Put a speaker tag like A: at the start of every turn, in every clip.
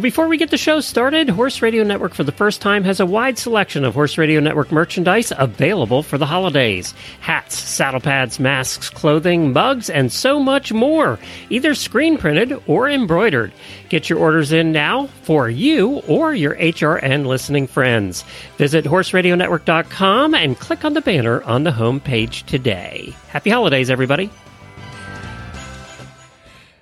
A: Well, before we get the show started, Horse Radio Network for the first time has a wide selection of Horse Radio Network merchandise available for the holidays hats, saddle pads, masks, clothing, mugs, and so much more, either screen printed or embroidered. Get your orders in now for you or your HRN listening friends. Visit horseradionetwork.com and click on the banner on the home page today. Happy holidays, everybody.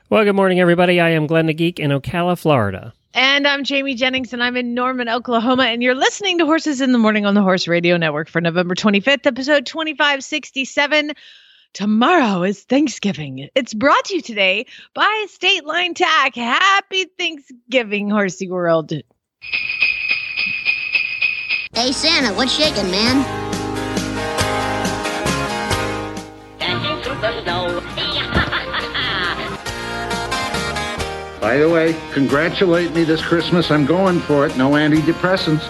A: Well, good morning, everybody. I am Glenn the Geek in Ocala, Florida.
B: And I'm Jamie Jennings, and I'm in Norman, Oklahoma. And you're listening to Horses in the Morning on the Horse Radio Network for November 25th, episode 2567. Tomorrow is Thanksgiving. It's brought to you today by State Line Tack. Happy Thanksgiving, Horsey World.
C: Hey Santa, what's shaking, man?
D: By the way, congratulate me this Christmas. I'm going for it. No antidepressants.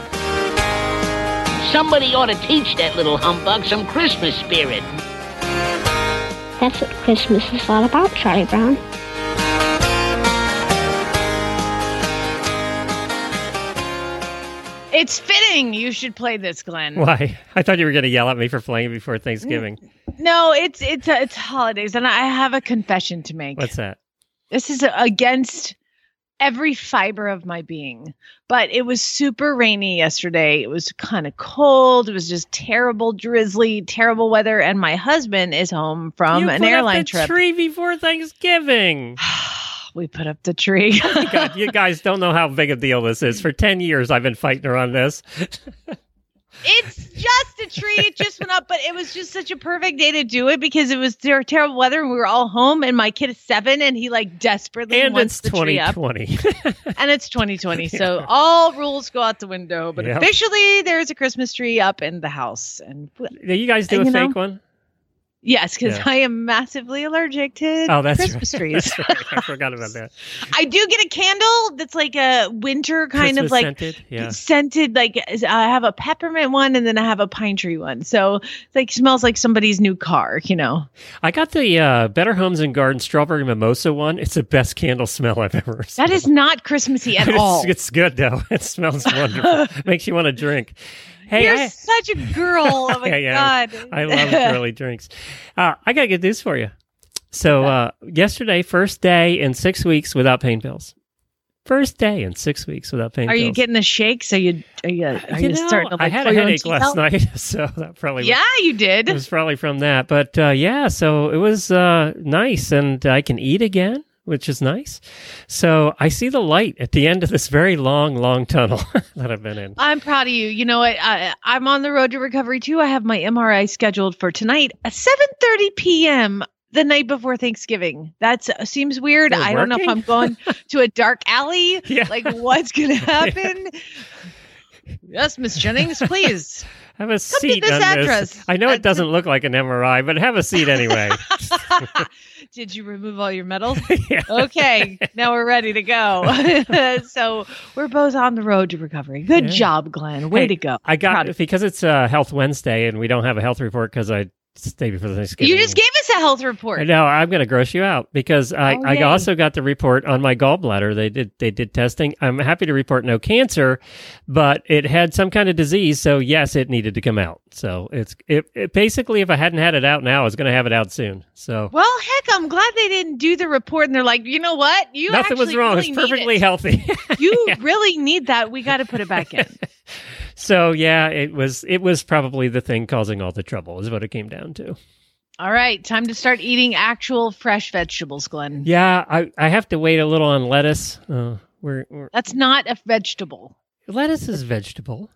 E: Somebody ought to teach that little humbug some Christmas spirit.
F: That's what Christmas is all about, Charlie Brown.
B: It's fitting you should play this, Glenn.
A: Why? I thought you were going to yell at me for playing it before Thanksgiving.
B: No, it's it's uh, it's holidays, and I have a confession to make.
A: What's that?
B: This is against every fiber of my being. But it was super rainy yesterday. It was kind of cold. It was just terrible, drizzly, terrible weather. And my husband is home from
A: you
B: an
A: put
B: airline
A: up the
B: trip.
A: tree before Thanksgiving.
B: we put up the tree.
A: Oh God, you guys don't know how big a deal this is. For 10 years, I've been fighting her on this.
B: it's just a tree. It just went up, but it was just such a perfect day to do it because it was ter- terrible weather and we were all home. And my kid is seven and he like desperately
A: and
B: wants
A: it's
B: the tree up.
A: 2020.
B: and it's 2020 so all rules go out the window but
A: Yep.
B: officially there's a christmas tree up in the house and
A: Do you guys do a
B: You know?
A: fake one?
B: Yes because
A: Yeah.
B: i am massively allergic to
A: Oh, that's
B: christmas
A: right.
B: trees
A: That's right. I forgot about that.
B: i do get a candle that's like a winter kind of like
A: scented? Yeah.
B: scented like i have a peppermint one and then i have a pine tree one so it's like smells like somebody's new car you know
A: I got the uh, Better Homes and Garden Strawberry Mimosa one. It's the best candle smell I've ever seen.
B: that is not christmassy at
A: it's,
B: all
A: It's good, though. It smells wonderful. Makes you want to drink. Hey,
B: you're
A: I,
B: such a girl oh my
A: Yeah,
B: god
A: I love girly drinks. Uh, I got good news for you. So uh, yesterday, first day in six weeks without pain pills. First day in six weeks without pain pills.
B: Are
A: pills.
B: you getting the shakes? Are you are you, are you,
A: You know,
B: starting to like
A: I had a headache last
B: out?
A: night, so that probably
B: Yeah, you did.
A: it was probably from that. But uh, yeah, so it was uh, nice, and I can eat again, which is nice. So I see the light at the end of this very long, long tunnel that I've been in.
B: I'm proud of you. You know what? I, I'm on the road to recovery too. I have my MRI scheduled for tonight at 7:30 p.m. the night before Thanksgiving. That seems weird.
A: You're
B: I don't know if? I'm going to a dark alley.
A: Yeah.
B: Like what's going to happen? Yes, Miss Jennings, please.
A: Have a seat
B: this address.
A: this. I know it doesn't look like an MRI, but have a seat anyway.
B: Did you remove all your medals?
A: yeah.
B: Okay, now we're ready to go. so we're both on the road to recovery. Good
A: Yeah.
B: job, Glenn. Way
A: Hey,
B: to go.
A: I got
B: Proud
A: because it's uh, Health Wednesday and we don't have a health report because I stay before Thanksgiving.
B: You just gave us a health report.
A: No, I'm going to gross you out because I,
B: Oh,
A: I also got the report on my gallbladder. They did they did testing. I'm happy to report no cancer, but it had some kind of disease. So yes, it needed to come out. So it's it, it basically if I hadn't had it out now, I was going to have it out soon. So
B: Well, heck, I'm glad they didn't do the report and they're like, you know what? You
A: nothing was wrong.
B: really
A: it's perfectly
B: it.
A: healthy.
B: You really need that. We got to put it back in.
A: so yeah, it was it was probably the thing causing all the trouble. Is what it came down to.
B: All right, time to start eating actual fresh vegetables, Glenn.
A: Yeah, I I have to wait a little on lettuce. Uh, we're, we're
B: That's not a vegetable.
A: lettuce is vegetable.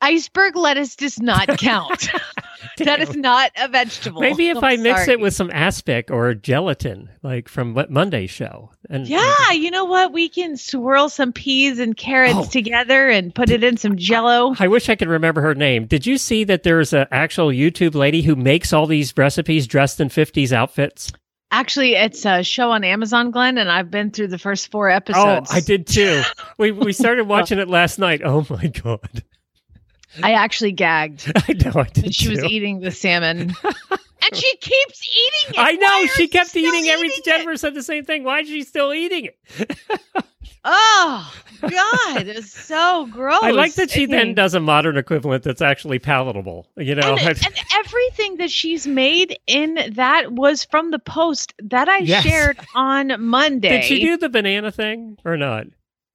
B: Iceberg lettuce does not count. that is not a vegetable.
A: Maybe if
B: I'm
A: I mix
B: sorry.
A: it with some aspic or gelatin, like from what Monday's show. And
B: Yeah, you know what? We can swirl some peas and carrots
A: Oh.
B: together and put it in some jello.
A: I wish I could remember her name. Did you see that there's an actual YouTube lady who makes all these recipes dressed in 50s outfits?
B: Actually, it's a show on Amazon, Glenn, and I've been through the first four
A: oh,
B: episodes.
A: Oh, I did too. we we started watching it last night. Oh my god.
B: I actually gagged.
A: I know I did
B: And she was eating the salmon. and she keeps eating it.
A: I know she kept
B: still
A: eating everything.
B: it?
A: Jennifer said the same thing. Why is she still eating it?
B: Oh, God. It's so gross.
A: I like that she then does a modern equivalent that's actually palatable. You know,
B: and, and everything that she's made in that was from the post that I
A: Yes.
B: shared on Monday.
A: did she do the banana thing or not?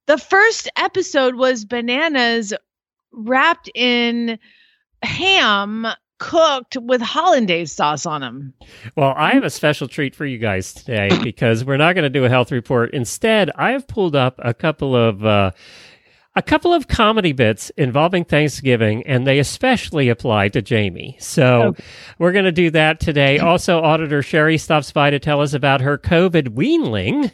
B: the first episode was bananas wrapped in ham cooked with hollandaise sauce on them.
A: Well, I have a special treat for you guys today because we're not going to do a health report. Instead, I have pulled up a couple of uh, a couple of comedy bits involving Thanksgiving, and they especially apply to Jamie. So we're going to do that today. Also, Auditor Sheri stops by to tell us about her COVID weanling.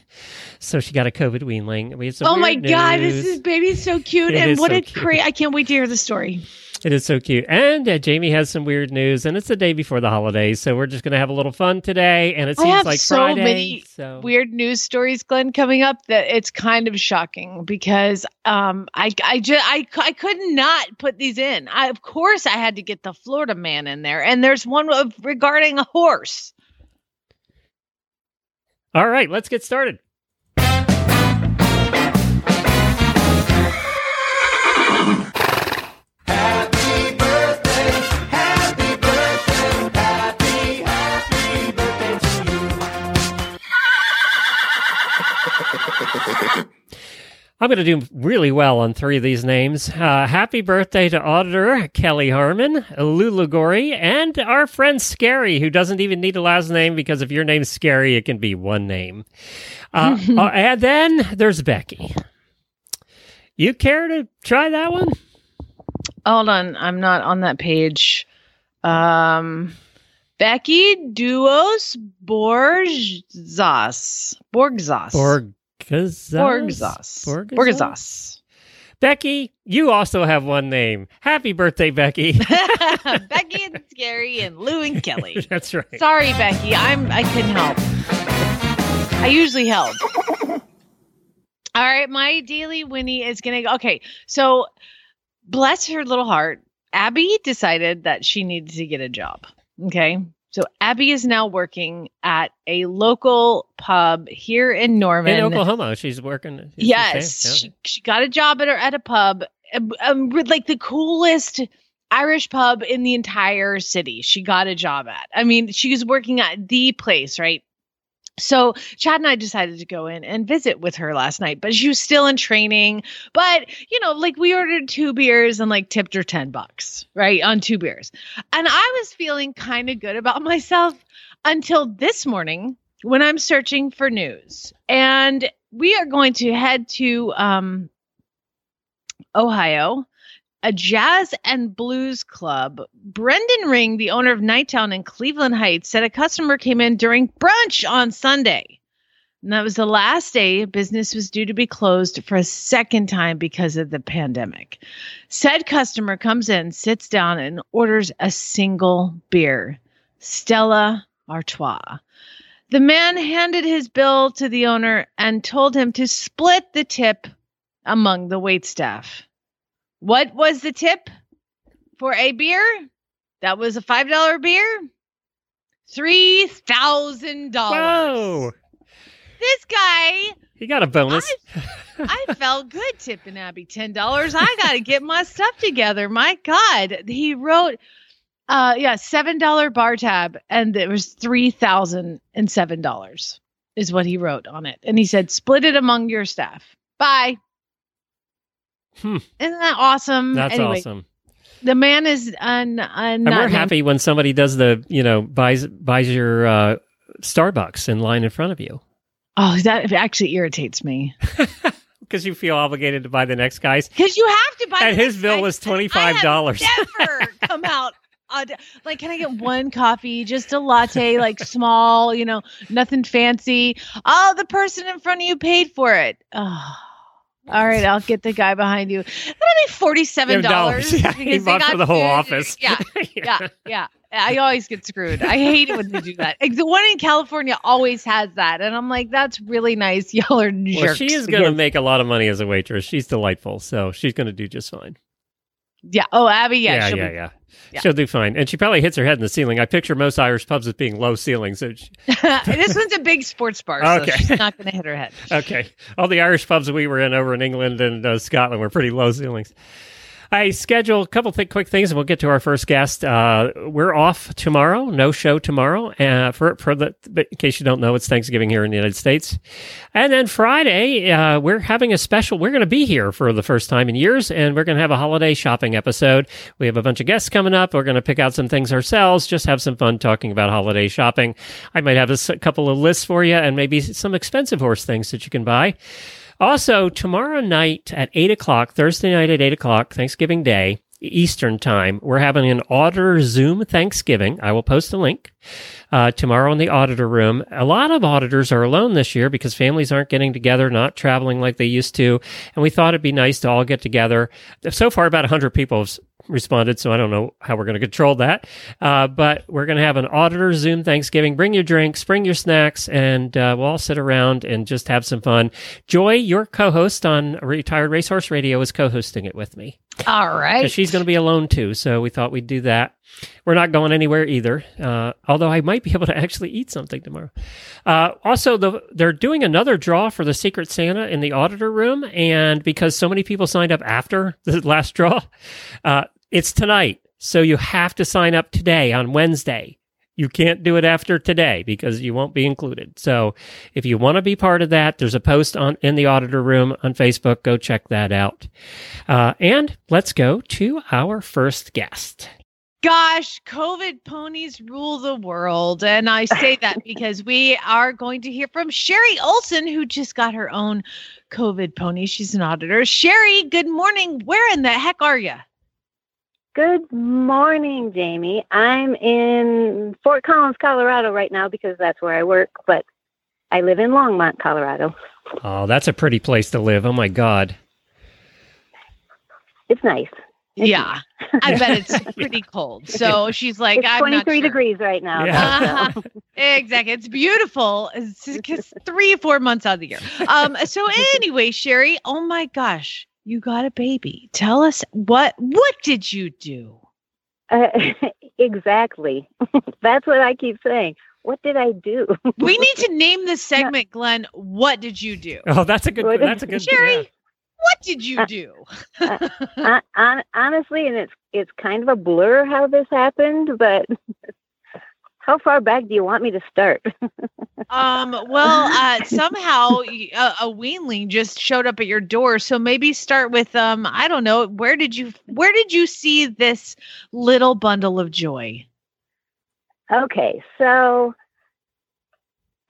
A: So she got a COVID weanling. We had some
B: oh my god,
A: news.
B: this is baby's so cute,
A: It
B: and what
A: so
B: a great! I can't wait to hear the story.
A: It is so cute. And uh, Jamie has some weird news, and it's the day before the holidays, so we're just going to have a little fun today. And it
B: I
A: seems like
B: so
A: Friday.
B: many
A: so
B: Weird news stories, Glenn, coming up that it's kind of shocking because um I I just I I could not put these in. I of course I had to get the Florida man in there, and there's one of regarding a horse.
A: All right, let's get started. I'm going to do really well on three of these names. Uh, happy birthday to Auditor Kelly Harmon, Lulu Gori, and our friend Scary, who doesn't even need a last name because if your name's Scary, it can be one name. Uh, uh, and then there's Becky. You care to try that one?
B: Hold on, I'm not on that page. Um, Becky Duos Borgzas. Borgzas.
A: Borgazas?
B: Borgzas. Borgzas.
A: Becky, you also have one name. Happy birthday, Becky.
B: Becky and Scary and Lou and Kelly.
A: That's right.
B: Sorry, Becky. I'm I couldn't help. I usually help. All right, my daily Winnie is gonna go. Okay, so bless her little heart. Abby decided that she needed to get a job. Okay. So Abby is now working at a local pub here in Norman.
A: In Oklahoma, she's working.
B: Yes,
A: Okay,
B: she, she got a job at her at a pub, um, um, like the coolest Irish pub in the entire city. She got a job at. I mean, she was working at the place, right? So Chad and I decided to go in and visit with her last night, but she was still in training. But you know, like we ordered two beers and like tipped her ten bucks, right, on two beers, and I was feeling kind of good about myself until this morning when I'm searching for news. And we are going to head to um, Ohio, a jazz and blues club. Brendan Ring, the owner of Nighttown in Cleveland Heights, said a customer came in during brunch on Sunday. And that was the last day business was due to be closed for a second time because of the pandemic. Said customer comes in, sits down, and orders a single beer, Stella Artois. The man handed his bill to the owner and told him to split the tip among the wait staff. What was the tip for a beer? That was a $5 beer? $3,000.
A: Whoa!
B: This guy,
A: He got a bonus.
B: I felt good tipping Abby $10. I got to get my stuff together. My God. He wrote, uh, yeah, $7 bar tab, and it was $3,007 is what he wrote on it. And he said, split it among your staff. Bye.
A: Hmm.
B: Isn't that awesome?
A: That's
B: anyway,
A: awesome.
B: The man is un, un,
A: And we're happy when somebody does the, you know, buys buys your uh, Starbucks in line in front of you
B: Oh, that actually irritates me.
A: because you feel obligated to buy the next guy's.
B: Because you have to buy.
A: And
B: the
A: his
B: next
A: bill was
B: I have
A: $25.
B: Never come out uh, like, can I get one coffee, just a latte, like small, you know, nothing fancy. Oh, the person in front of you paid for it. Oh. All right, I'll get the guy behind you. That'll be forty-seven dollars.
A: Yeah, he bought for the whole office.
B: Yeah, yeah, yeah. I always get screwed. I hate it when they do that. Like, the one in California always has that, and I'm like, that's really nice. Y'all are jerks.
A: Well, she is going to make a lot of money as a waitress. She's delightful, so she's going to do just fine.
B: Yeah. Oh, Abby. Yeah.
A: yeah,
B: she'll
A: yeah,
B: be-
A: yeah.
B: Yeah.
A: She'll do fine, and she probably hits her head in the ceiling. I picture most Irish pubs as being low ceilings. So she,
B: this one's a big sports bar, so
A: Okay.
B: she's not going to hit her head.
A: okay, all the Irish pubs we were in over in England and uh, Scotland were pretty low ceilings. I schedule a couple quick things, and we'll get to our first guest. Uh, we're off tomorrow, no show tomorrow. Uh, for for the, but in case you don't know, it's Thanksgiving here in the United States, and then Friday uh, we're having a special. We're going to be here for the first time in years, and we're going to have a holiday shopping episode. We have a bunch of guests coming up. We're going to pick out some things ourselves, just have some fun talking about holiday shopping. I might have a couple of lists for you, and maybe some expensive horse things that you can buy. Also, tomorrow night at 8 o'clock, Thursday night at 8 o'clock, Thanksgiving Day, Eastern Time, we're having an Auditor Zoom Thanksgiving. I will post a link uh, tomorrow in the auditor room. A lot of auditors are alone this year because families aren't getting together, not traveling like they used to. And we thought it'd be nice to all get together. So far, about 100 people have responded, so I don't know how we're going to control that. Uh, but we're going to have an auditor Zoom Thanksgiving. Bring your drinks, bring your snacks, and uh, we'll all sit around and just have some fun. Joy, your co host on Retired Racehorse Radio, is co hosting it with me.
B: All right.
A: She's going to be alone too, so we thought we'd do that. We're not going anywhere either, uh, although I might be able to actually eat something tomorrow. Uh, also, the, they're doing another draw for the Secret Santa in the auditor room, and because so many people signed up after the last draw, uh, it's tonight. So you have to sign up today on Wednesday. You can't do it after today because you won't be included. So if you want to be part of that, there's a post on in the auditor room on Facebook. Go check that out. Uh, and let's go to our first guest.
B: Gosh, COVID ponies rule the world. And I say that because we are going to hear from Sheri Olson, who just got her own COVID pony. She's an auditor. Sheri, good morning. Where in the heck are you?
G: Good morning, Jamie. I'm in Fort Collins, Colorado right now because that's where I work, but I live in Longmont, Colorado.
A: Oh, that's a pretty place to live. Oh my God.
G: It's nice.
B: Yeah, I bet it's pretty cold. So she's like,
G: it's
B: I'm
G: 23
B: not sure.
G: degrees right now.
A: Yeah.
B: Uh-huh. exactly. It's beautiful. It's it's three, four months out of the year. Um. So anyway, Sheri. Oh my gosh, you got a baby. Tell us what what did you do?
G: Uh, exactly. That's what I keep saying. What did I do?
B: We need to name this segment, Glenn. What did you do?
A: Oh, that's a good.
G: What-
A: That's a good.
B: Sheri,
A: yeah.
B: what did you uh, do?
G: Hon- hon- honestly, and it's it's kind of a blur how this happened, but how far back do you want me to start?
B: Um. Well, uh, somehow a weanling just showed up at your door. So maybe start with um. I don't know. Where did you Where did you see this little bundle of joy?
G: Okay, so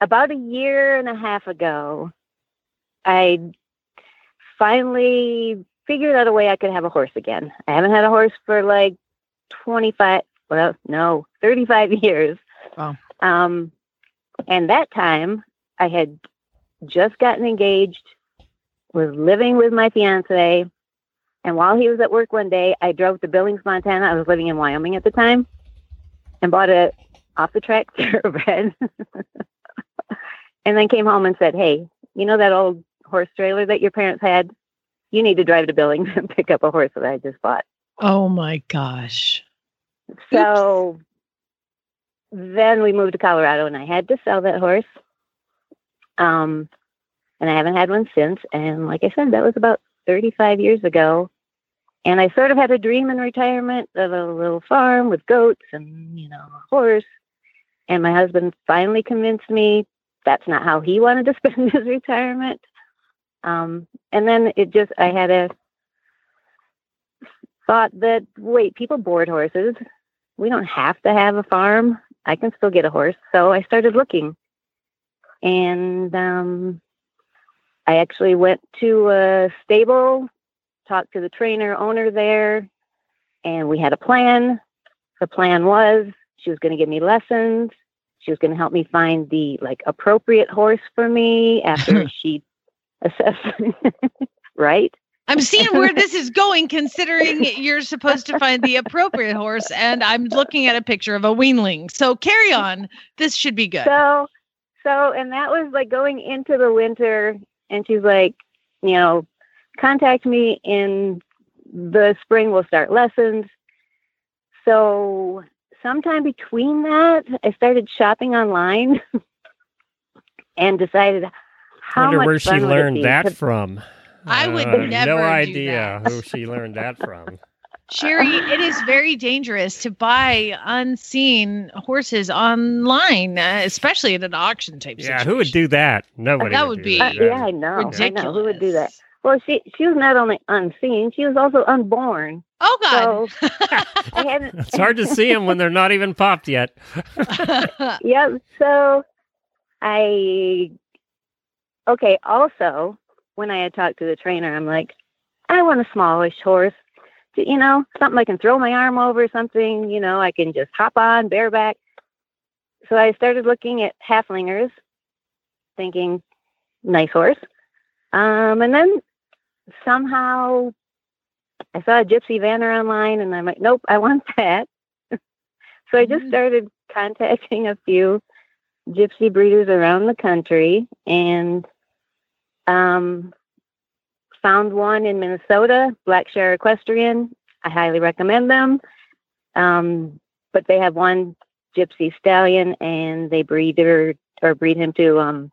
G: about a year and a half ago, I finally figured out a way I could have a horse again. I haven't had a horse for like 25, well, no, 35 years.
B: Wow.
G: Um, and that time I had just gotten engaged, was living with my fiance, and while he was at work one day, I drove to Billings, Montana. I was living in Wyoming at the time, and bought a off the track thoroughbred. and then came home and said, Hey, you know that old horse trailer that your parents had? You need to drive to Billings and pick up a horse that I just bought.
B: Oh my gosh.
G: So then we moved to Colorado and I had to sell that horse. Um, and I haven't had one since. And like I said, that was about 35 years ago. And I sort of had a dream in retirement of a little farm with goats and, you know, a horse. And my husband finally convinced me that's not how he wanted to spend his retirement. Um, and then it just, I had a thought that, wait, people board horses. We don't have to have a farm. I can still get a horse. So I started looking. And um, I actually went to a stable, talked to the trainer owner there, and we had a plan. the plan was she was going to give me lessons. She was going to help me find the like appropriate horse for me after she assessed. right?
B: I'm seeing where this is going, considering you're supposed to find the appropriate horse, and I'm looking at a picture of a weanling. So carry on. This should be good.
G: So, so, and that was like going into the winter, and she's like, you know, contact me in the spring. We'll start lessons. So, sometime between that, I started shopping online and decided how
A: Wonder
G: much
A: where she
G: fun would it
A: learned
G: be
A: that
G: to-
A: from.
B: I would
A: Uh,
B: never
A: No
B: do
A: idea
B: that.
A: who she learned that from.
B: Sherry, it is very dangerous to buy unseen horses online, uh, especially at an auction type
A: Yeah, who would do that? Nobody.
B: That
A: would
B: would
A: do
B: be
G: Uh,
A: that.
G: yeah, I know. I know. Who would do that? Well, she she was not only unseen, she was also unborn.
B: Oh God!
G: So I hadn't.
A: It's hard to see them when they're not even popped yet.
G: yeah. So I okay. Also, when I had talked to the trainer, I'm like, I want a smallish horse. You know, something I can throw my arm over, something you know I can just hop on bareback. So I started looking at Haflingers, thinking, nice horse. Um, and then somehow I saw a Gypsy Vanner online, and I'm like, nope, I want that. so I just started contacting a few gypsy breeders around the country and um, found one in Minnesota, Blackshire Equestrian. I highly recommend them. Um, but they have one gypsy stallion and they breed her or breed him to um,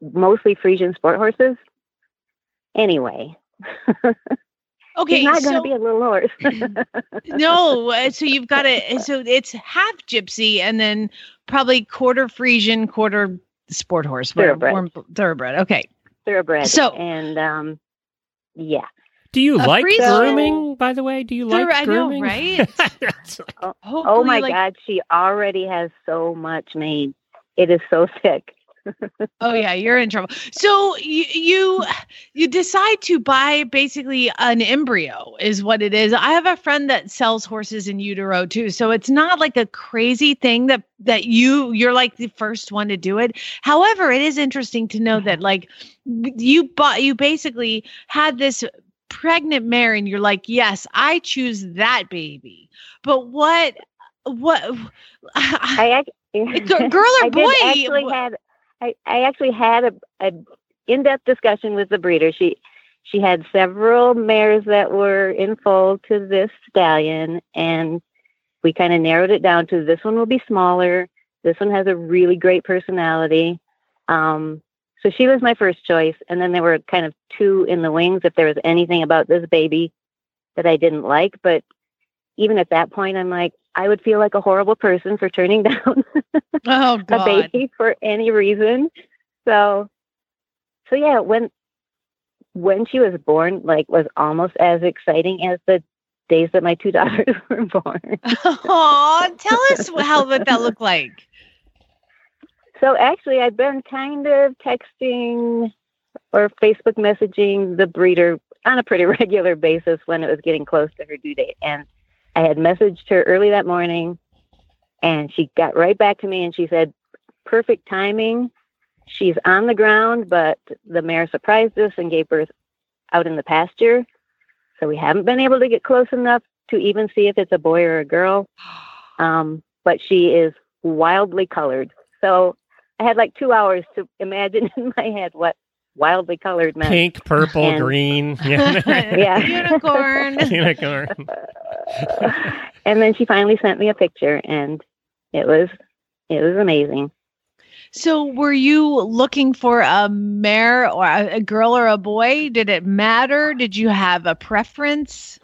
G: mostly Friesian sport horses. Anyway,
B: Okay,
G: he's not going to be a little horse.
B: no, uh, so you've got to. So it's half gypsy and then probably quarter Friesian, quarter sport horse, whatever,
G: Thoroughbred.
B: or thoroughbred. Okay.
G: thoroughbred.
B: So-
G: and um, yeah.
A: Do you
B: A
A: like
B: Friesian-
A: grooming, by the way? Do you like
B: Thoroughbred, I know,
A: grooming?
B: right?
G: Oh,
B: Hopefully,
G: my
B: like-
G: God, she already has so much made. It is so sick.
B: Oh yeah, you're in trouble. So you you you decide to buy basically an embryo is what it is. I have a friend that sells horses in utero too. So it's not like a crazy thing that that you you're like the first one to do it. However, it is interesting to know that like you bought you basically had this pregnant mare and you're like, "Yes, I choose that baby." But what what
G: I ac-
B: Girl- girl or
G: I did
B: boy,
G: actually had I, I actually had a, a in-depth discussion with the breeder. She she had several mares that were in foal to this stallion, and we kind of narrowed it down to this one will be smaller. This one has a really great personality. Um, so she was my first choice, and then there were kind of two in the wings if there was anything about this baby that I didn't like. But even at that point, I'm like, I would feel like a horrible person for turning down
B: oh
G: a baby for any reason. So, so yeah, when when she was born, like, was almost as exciting as the days that my two daughters were born.
B: Aw, tell us how what that looked like.
G: So actually, I'd been kind of texting or Facebook messaging the breeder on a pretty regular basis when it was getting close to her due date, and I had messaged her early that morning, and she got right back to me and she said, "Perfect timing. She's on the ground, but the mare surprised us and gave birth out in the pasture, so we haven't been able to get close enough to even see if it's a boy or a girl. Um, but she is wildly colored. So I had like two hours to imagine in my head what wildly colored meant.
A: Pink, purple,
G: And-
A: green.
G: Yeah.
B: Unicorn.
A: Unicorn.
G: and then she finally sent me a picture, and it was it was amazing.
B: So, were you looking for a mare or a, a girl or a boy? Did it matter? Did you have a preference?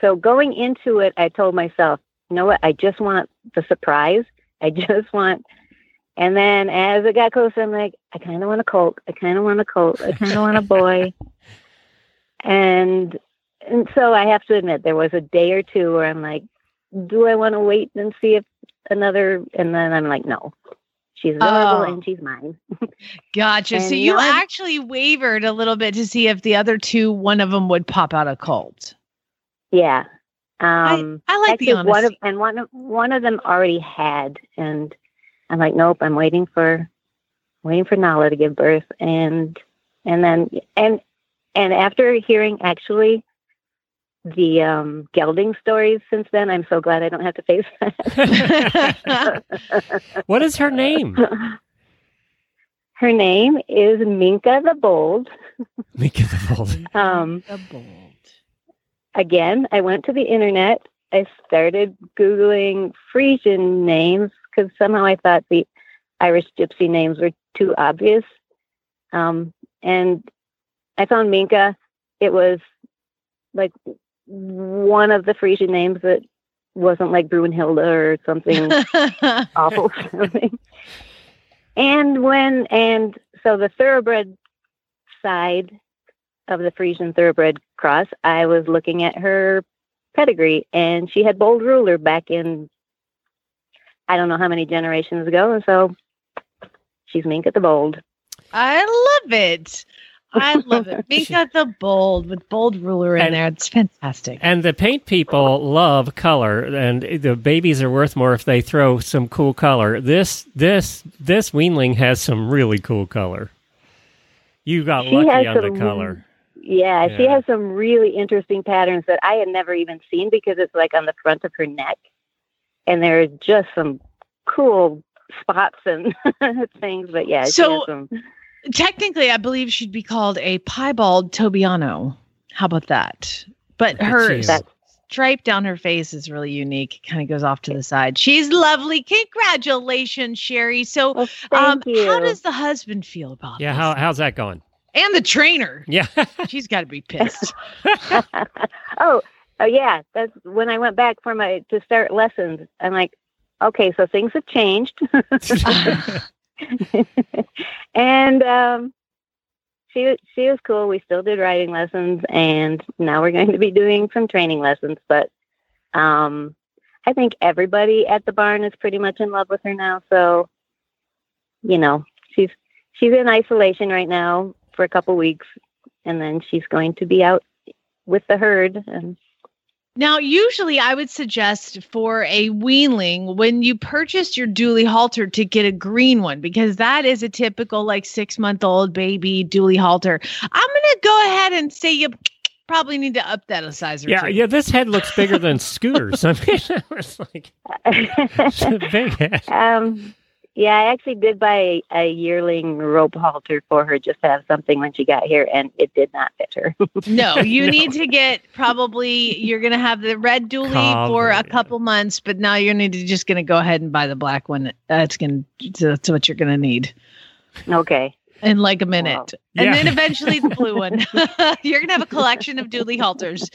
G: So going into it, I told myself, you know what? I just want the surprise. I just want. And then as it got closer, I'm like, I kind of want a colt. I kind of want a colt. I kind of want a boy. And and so I have to admit, there was a day or two where I'm like, do I want to wait and see if another? And then I'm like, no, she's adorable
B: Oh.
G: and she's mine.
B: Gotcha. so you
G: I'm-
B: actually wavered a little bit to see if the other two, one of them would pop out a colt.
G: Yeah. Um,
B: I like the
G: actually, one of and one of one of them already had, and I'm like, nope, I'm waiting for waiting for Nala to give birth, and and then and and after hearing actually the um, gelding stories since then, I'm so glad I don't have to face that.
A: what is her name?
G: Her name is Minka the Bold.
A: Minka the Bold.
G: Um,
B: the bold.
G: again, I went to the internet. I started Googling Frisian names because somehow I thought the Irish gypsy names were too obvious. Um, and I found Minka. It was like one of the Frisian names that wasn't like Brunhilde or something awful sounding. And when and so the thoroughbred side of the Friesian thoroughbred cross, I was looking at her pedigree, and she had bold ruler back in I don't know how many generations ago, and so she's Minka the Bold.
B: I love it. I love it. Minka the bold with bold ruler in
A: And-
B: there. It's fantastic.
A: And the paint people love color, and the babies are worth more if they throw some cool color. This this this weanling has some really cool color. You got
G: She
A: lucky on the
G: some-
A: color.
G: Yeah, she has some really interesting patterns that I had never even seen because it's like on the front of her neck, and there are just some cool spots and things. But yeah, she
B: So-
G: has some.
B: Technically, I believe she'd be called a piebald Tobiano. How about that? But her
A: you.
B: Stripe down her face is really unique. Kind of goes off to the side. She's lovely. Congratulations, Sheri. So,
G: well,
B: um, how does the husband feel about
A: Yeah,
B: this?
A: how how's that going?
B: and the trainer.
A: Yeah.
B: She's got to be pissed.
G: oh, oh yeah. That's when I went back for my to start lessons. I'm like, okay, so things have changed, and um, she she was cool. We still did writing lessons, and now we're going to be doing some training lessons. But um, I think everybody at the barn is pretty much in love with her now. So, you know, she's she's in isolation right now for a couple weeks, and then she's going to be out with the herd and
B: Now, usually I would suggest for a weanling when you purchase your dually halter to get a green one because that is a typical like six month old baby dually halter. I'm going to go ahead and say you probably need to up that a size or
A: Yeah,
B: two.
A: yeah. This head looks bigger than Scooter's. I mean, it's like it's a big head.
G: um yeah i actually did buy a, a yearling rope halter for her just to have something when she got here and it did not fit her
B: No, you
A: No.
B: need to get probably you're going to have the red dually for a couple months, but now you're need to just going to go ahead and buy the black one. That's going to that's what you're going to need.
G: okay
B: in like a minute. And
A: Yeah.
B: then eventually the blue one. you're going to have a collection of dually halters.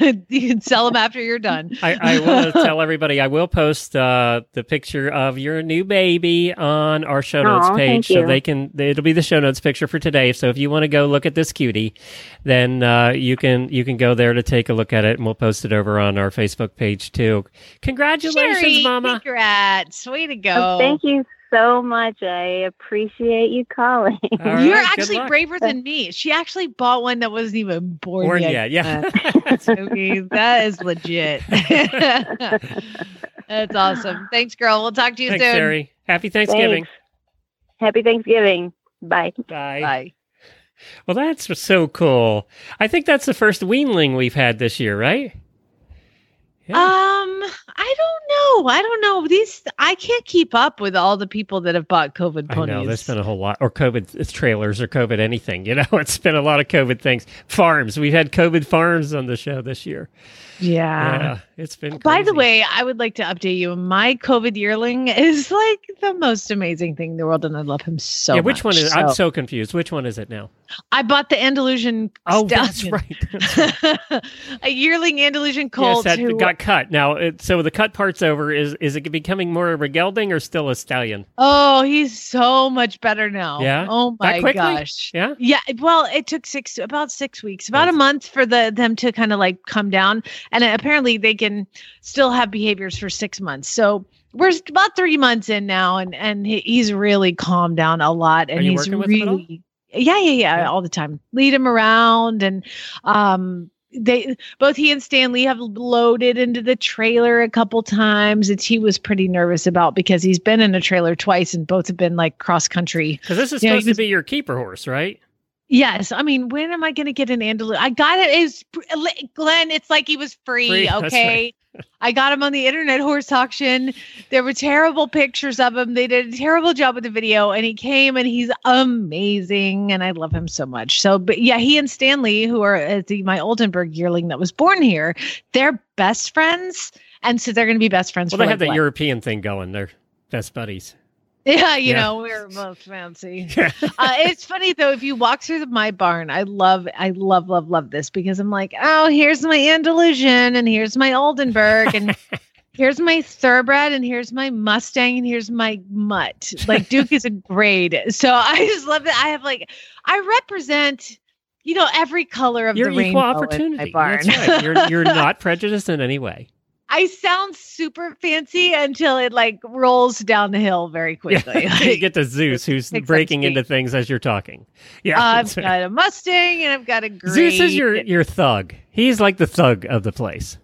B: you can sell them after you're done.
A: I, I want to tell everybody I will post uh, the picture of your new baby on our show notes
G: Aw,
A: page, so
G: you.
A: they can. It'll be the show notes picture for today. So if you want to go look at this cutie, then uh, you can you can go there to take a look at it, and we'll post it over on our Facebook page too. Congratulations,
B: Sheri,
A: Mama!
B: Congrats. Way to go.
G: Oh, thank you so much i appreciate you calling
A: All right,
B: You're actually
A: luck.
B: braver than me. She actually bought one that wasn't even born,
A: Born
B: yet.
A: yet, yeah.
B: So, that is legit. That's awesome. Thanks, girl. We'll talk to you
A: Thanks,
B: soon.
A: Sheri. Happy Thanksgiving.
G: Thanks. happy thanksgiving bye
A: Bye.
B: Bye.
A: Well, that's so cool. I think that's the first weanling we've had this year, right? Yeah.
B: Um, I don't know. I don't know. These I can't keep up with all the people that have bought COVID
A: I
B: ponies.
A: know there's been a whole lot, or COVID trailers, or COVID anything. You know, it's been a lot of COVID things. Farms, we've had COVID farms on the show this year.
B: yeah.
A: yeah, it's been.
B: By the way, I would like to update you. My COVID yearling is like the most amazing thing in the world, and I love him so
A: yeah, which one
B: much.
A: is? I'm so confused. Which one is it now?
B: I bought the Andalusian.
A: Oh, that's right. That's right.
B: a yearling Andalusian
A: yes,
B: colt
A: that
B: who.
A: got cut. Now, it, so the cut part's over. Is is it becoming more of a gelding or still a stallion?
B: oh, he's so much better now.
A: Yeah?
B: Oh my gosh.
A: Yeah.
B: Yeah, well, it took six about six weeks, about a month for the them to kind of like come down, and apparently they can still have behaviors for six months. So we're about three months in now, and and he's really calmed down a lot, and he's
A: working with him at all?
B: really. Yeah, yeah, yeah,
A: Yeah.
B: all the time. Lead him around, and um, they both he and Stanley have loaded into the trailer a couple times. It's he was pretty nervous about because he's been in a trailer twice and both have been like cross country.
A: Because this is
B: Yeah,
A: supposed
B: he was-
A: to be your keeper horse, right?
B: Yes, I mean, when am I going to get an Andalou? I got it. Is Glenn? It's like he was free.
A: Free,
B: okay, I got him on the internet horse auction. There were terrible pictures of him. They did a terrible job with the video, and he came and he's amazing, and I love him so much. So, but yeah, he and Stanley, who are uh, the my Oldenburg yearling that was born here, they're best friends, and so they're going to be best friends.
A: Well, they have
B: like,
A: that
B: what?
A: European thing going. They're best buddies.
B: Yeah, you
A: Yeah.
B: know, we're both fancy. uh, it's funny though, if you walk through the, my barn, I love, I love, love, love this because I'm like, oh, here's my Andalusian and here's my Oldenburg and here's my thoroughbred and here's my Mustang and here's my mutt. Like Duke is a grade. So I just love that. I have like, I represent, you know, every color of
A: You're
B: the
A: equal
B: rainbow in my
A: opportunity.
B: barn.
A: That's right. You're you're not prejudiced in any way.
B: I sound super fancy until it like rolls down the hill very quickly.
A: you
B: Like,
A: get to Zeus, who's breaking into things as you're talking. Yeah,
B: I've got a Mustang and I've got a great.
A: Zeus is your your thug. He's like the thug of the place.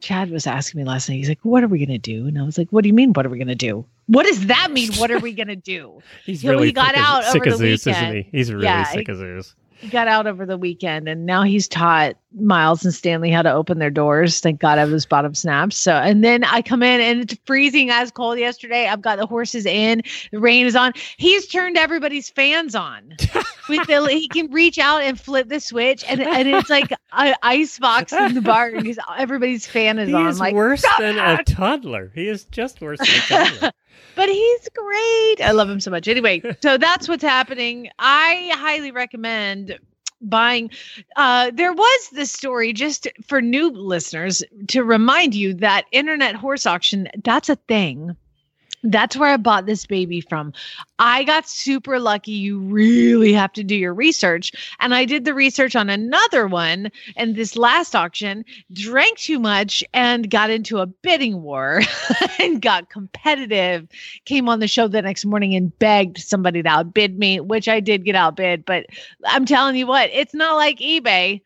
B: Chad was asking me last night. He's like, "What are we gonna do?" And I was like, "What do you mean? What are we gonna do? What does that mean? What are we gonna do?"
A: He's
B: You know,
A: really
B: he got
A: sick of-
B: out
A: sick
B: over
A: of
B: the
A: Zeus, isn't he? He's really
B: Yeah,
A: sick
B: he-
A: of Zeus.
B: He got out over the weekend, and now he's taught Miles and Stanley how to open their doors. Thank God I was bottom snaps. So, and then I come in and it's freezing as cold yesterday. I've got the horses in, the rain is on. He's turned everybody's fans on. With the, he can reach out and flip the switch, and, and it's like an ice box in the barn. He's, everybody's fan is
A: He
B: on.
A: is
B: like
A: worse than
B: that!"
A: a toddler. He is just worse than a toddler.
B: but he's great. I love him so much. Anyway, so that's what's happening. I highly recommend buying uh there was this story just for new listeners to remind you that internet horse auction that's a thing that's where I bought this baby from. I got super lucky. You really have to do your research. And I did the research on another one. And this last auction drank too much and got into a bidding war and got competitive. Came on the show the next morning and begged somebody to outbid me, which I did get outbid. But I'm telling you what, it's not like eBay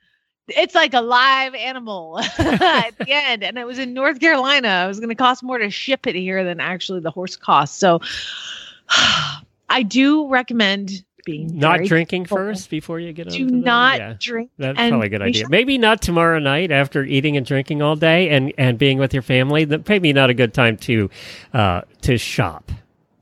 B: it's like a live animal at the end and it was in north carolina it was going to cost more to ship it here than actually the horse cost so i do recommend being
A: Not drinking first before you get
B: do not
A: yeah.
B: drink
A: That's probably a good idea. Maybe not tomorrow night after eating and drinking all day and, and being with your family. That maybe not a good time to uh, to shop.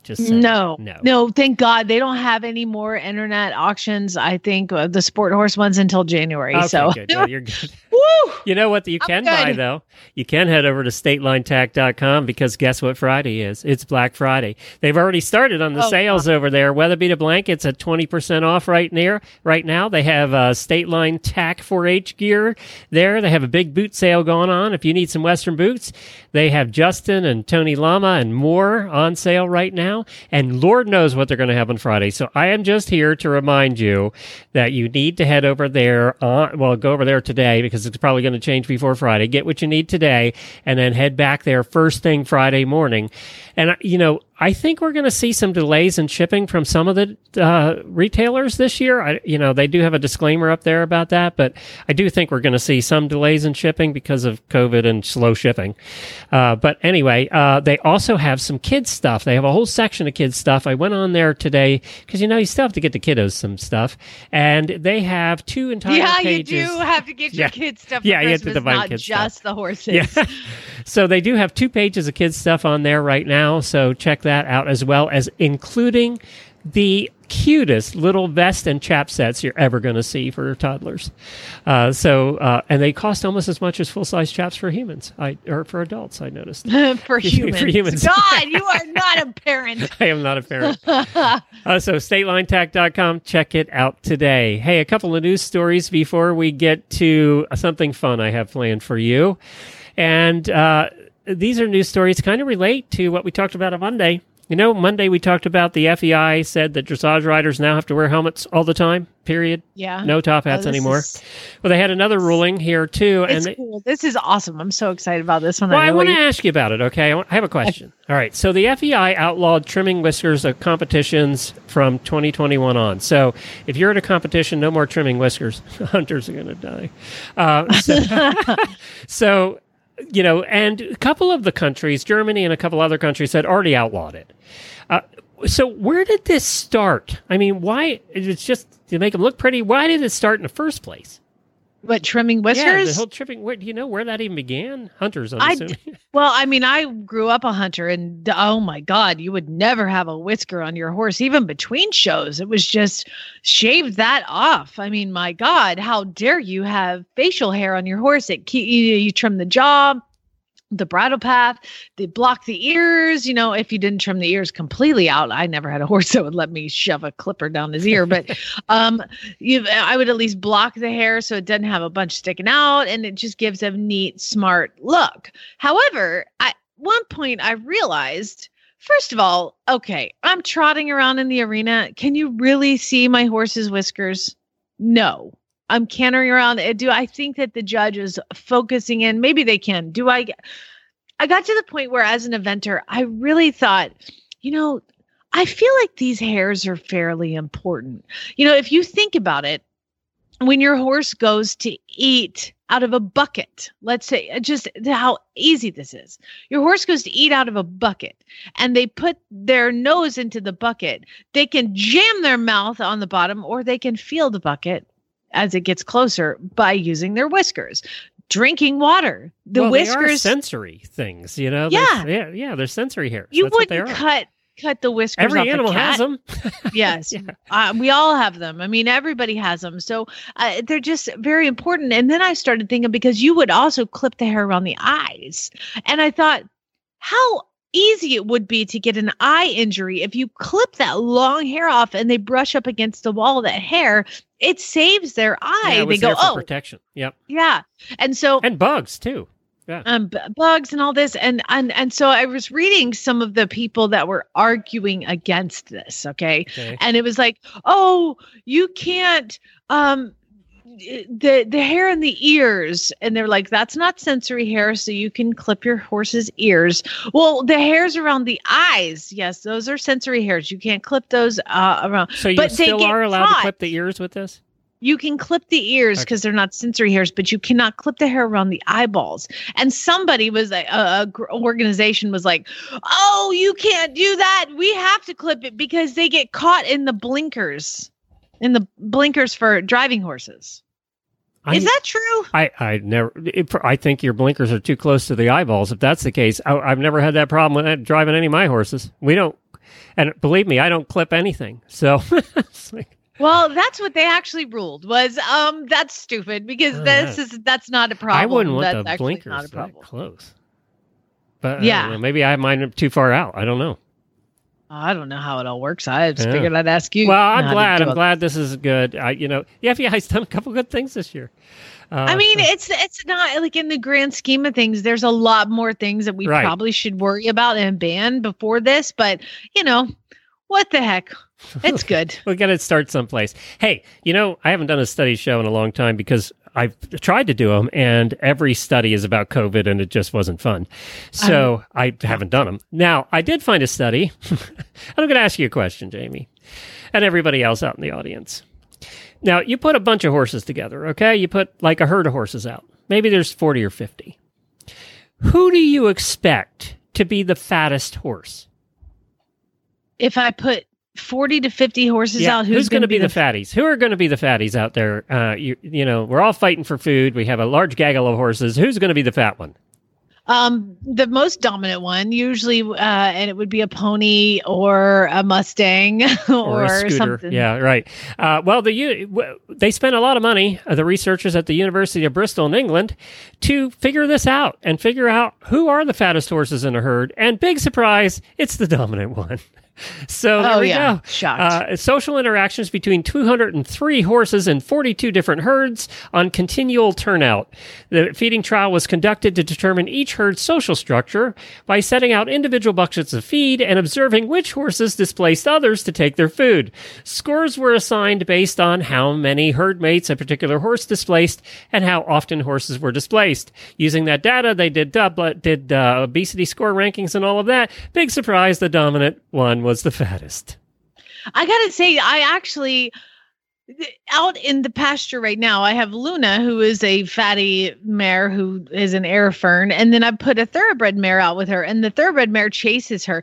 A: Just saying.
B: no,
A: no,
B: no, thank God they don't have any more internet auctions. I think uh, the sport horse ones until January.
A: Okay,
B: so,
A: good. Yeah, you're good.
B: woo!
A: You know what you can buy though? You can head over to statelinetack.com because guess what Friday is? It's Black Friday. They've already started on the
B: Oh,
A: sales over there. WeatherBeeta blankets at 20% off right near right now. They have uh, State Line Tack 4-H gear there. They have a big boot sale going on. If you need some western boots, they have Justin and Tony Lama and more on sale right now. And Lord knows what they're going to have on Friday. So I am just here to remind you that you need to head over there on well, go over there today because it's probably going to change before Friday. Get what you need today and then head back there first thing Friday morning. And, uh, you know, I think we're going to see some delays in shipping from some of the uh, retailers this year. I, you know, they do have a disclaimer up there about that, but I do think we're going to see some delays in shipping because of COVID and slow shipping. Uh, but anyway, uh, they also have some kids stuff. They have a whole section of kids stuff. I went on there today because you know you still have to get the kiddos some stuff, and they have two entire
B: yeah,
A: pages.
B: you do have to get your
A: Yeah.
B: kids stuff.
A: Yeah,
B: for
A: you have to
B: Christmas,
A: divide
B: not
A: kids stuff.
B: just the horses.
A: Yeah. so they do have two pages of kids stuff on there right now. So check that out as well as including the cutest little vest and chap sets you're ever going to see for toddlers. Uh, so uh, and they cost almost as much as full size chaps for humans, I or for adults. I noticed.
B: for humans.
A: humans.
B: God, you are not a parent.
A: I am not a parent. uh, so statelinetack.com. Check it out today. Hey, a couple of news stories before we get to something fun I have planned for you. And uh, these are news stories kind of relate to what we talked about on Monday. You know, Monday we talked about the FEI said that dressage riders now have to wear helmets all the time. Period.
B: Yeah.
A: No top
B: Oh,
A: hats
B: this
A: anymore.
B: is-
A: Well, they had another ruling here too, and they,
B: cool. This is awesome. I'm so excited about this one.
A: well, I
B: know
A: want to
B: you-
A: ask you about it. Okay, I I have a question. All right, so the FEI outlawed trimming whiskers at competitions from 2021 on. So if you're at a competition, no more trimming whiskers. Hunters are going to die. Uh, so, so, you know, and a couple of the countries, Germany and a couple other countries, had already outlawed it. Uh, so where did this start? I mean, why? It's just to make them look pretty. Why did it start in the first place?
B: What trimming whiskers?
A: Yeah, the whole trimming. Where, do you know where that even began? Hunters, I'm
B: I
A: assuming.
B: Well, I mean, I grew up a hunter, and oh my God, you would never have a whisker on your horse, even between shows. It was just shave that off. I mean, my God, how dare you have facial hair on your horse? It you, you trim the jaw, the bridle path, they block the ears. You know, if you didn't trim the ears completely out, I never had a horse that would let me shove a clipper down his ear, but um, you, I would at least block the hair so it doesn't have a bunch sticking out, and it just gives a neat, smart look. However, at one point I realized, first of all, okay, I'm trotting around in the arena. Can you really see my horse's whiskers? No. I'm cantering around. Uh, Do I think that the judge is focusing in? Maybe they can. Do I? I got to the point where, as an eventer, I really thought, you know, I feel like these hairs are fairly important. You know, if you think about it, when your horse goes to eat out of a bucket, let's say uh, just how easy this is. Your horse goes to eat out of a bucket and they put their nose into the bucket. They can jam their mouth on the bottom or they can feel the bucket as it gets closer by using their whiskers. Drinking water, the
A: well,
B: whiskers.
A: sensory things, you know.
B: Yeah.
A: Yeah, yeah, they're sensory hairs.
B: you
A: That's
B: wouldn't cut cut the whiskers
A: Every animal
B: cat.
A: has them.
B: yes
A: Yeah.
B: uh, we all have them i mean everybody has them so uh, they're just very important and then i started thinking because you would also clip the hair around the eyes and i thought how easy it would be to get an eye injury if you clip that long hair off and they brush up against the wall of that hair it saves their eye
A: Yeah,
B: they go oh
A: protection. Yep,
B: yeah and so
A: and bugs too. Yeah.
B: Um b- bugs and all this and and and so i was reading some of the people that were arguing against this okay
A: Okay.
B: and it was like oh you can't um the the hair in the ears and they're like that's not sensory hair so you can clip your horse's ears well the hairs around the eyes yes those are sensory hairs you can't clip those uh around
A: So you
B: but
A: still are allowed
B: caught.
A: to clip the ears with this?
B: you can clip the ears
A: Okay.
B: because they're not sensory hairs, but you cannot clip the hair around the eyeballs. And somebody was like, a, a organization was like, "Oh, you can't do that. We have to clip it because they get caught in the blinkers, in the blinkers for driving horses."
A: I,
B: Is that true?
A: I, I never. It, I think your blinkers are too close to the eyeballs. If that's the case, I, I've never had that problem with driving any of my horses. We don't, and believe me, I don't clip anything. So like,
B: Well, that's what they actually ruled. Was um, that's stupid because
A: Oh,
B: this is that's not a problem.
A: I wouldn't want
B: that's
A: the blinkers
B: not a
A: that close. But
B: Yeah.
A: yeah, maybe I have mine too far out. I don't know.
B: I don't know how it all works. I just
A: Yeah.
B: figured I'd ask you.
A: Well, I'm glad. I'm glad this is good. I, you know, the FEI's done a couple good things this year. Uh,
B: I mean, it's it's not like in the grand scheme of things. There's a lot more things that we
A: Right.
B: probably should worry about and ban before this. But you know, what the heck? It's good.
A: we got to start someplace. Hey, you know, I haven't done a study show in a long time because I've tried to do them, and every study is about COVID, and it just wasn't fun. So um, I haven't done them. Now, I did find a study. and I'm going to ask you a question, Jamie, and everybody else out in the audience. Now, you put a bunch of horses together, okay? You put like a herd of horses out. Maybe there's 40 or 50. Who do you expect to be the fattest horse?
B: if I put forty to fifty horses out, who's,
A: going
B: going
A: to be the fatties? Who are going to be the fatties out there? Uh, you, you know, we're all fighting for food. We have a large gaggle of horses. Who's going to be the fat one?
B: Um, the most dominant one usually, uh, and it would be a pony or a Mustang or,
A: Or, a scooter?
B: something.
A: Yeah, right. Uh, well, the they spent a lot of money, uh, the researchers at the University of Bristol in England, to figure this out and figure out who are the fattest horses in a herd. And big surprise, it's the dominant one. So there
B: Oh,
A: we
B: yeah.
A: go.
B: Shocked.
A: Uh, social interactions between 203 horses and 42 different herds on continual turnout. The feeding trial was conducted to determine each herd's social structure by setting out individual buckets of feed and observing which horses displaced others to take their food. Scores were assigned based on how many herd mates a particular horse displaced and how often horses were displaced. Using that data, they did uh, did uh, obesity score rankings and all of that. Big surprise, the dominant one was the fattest.
B: I gotta say, I actually out in the pasture right now, I have Luna, who is a fatty mare who is an air fern, and then I put a thoroughbred mare out with her, and the thoroughbred mare chases her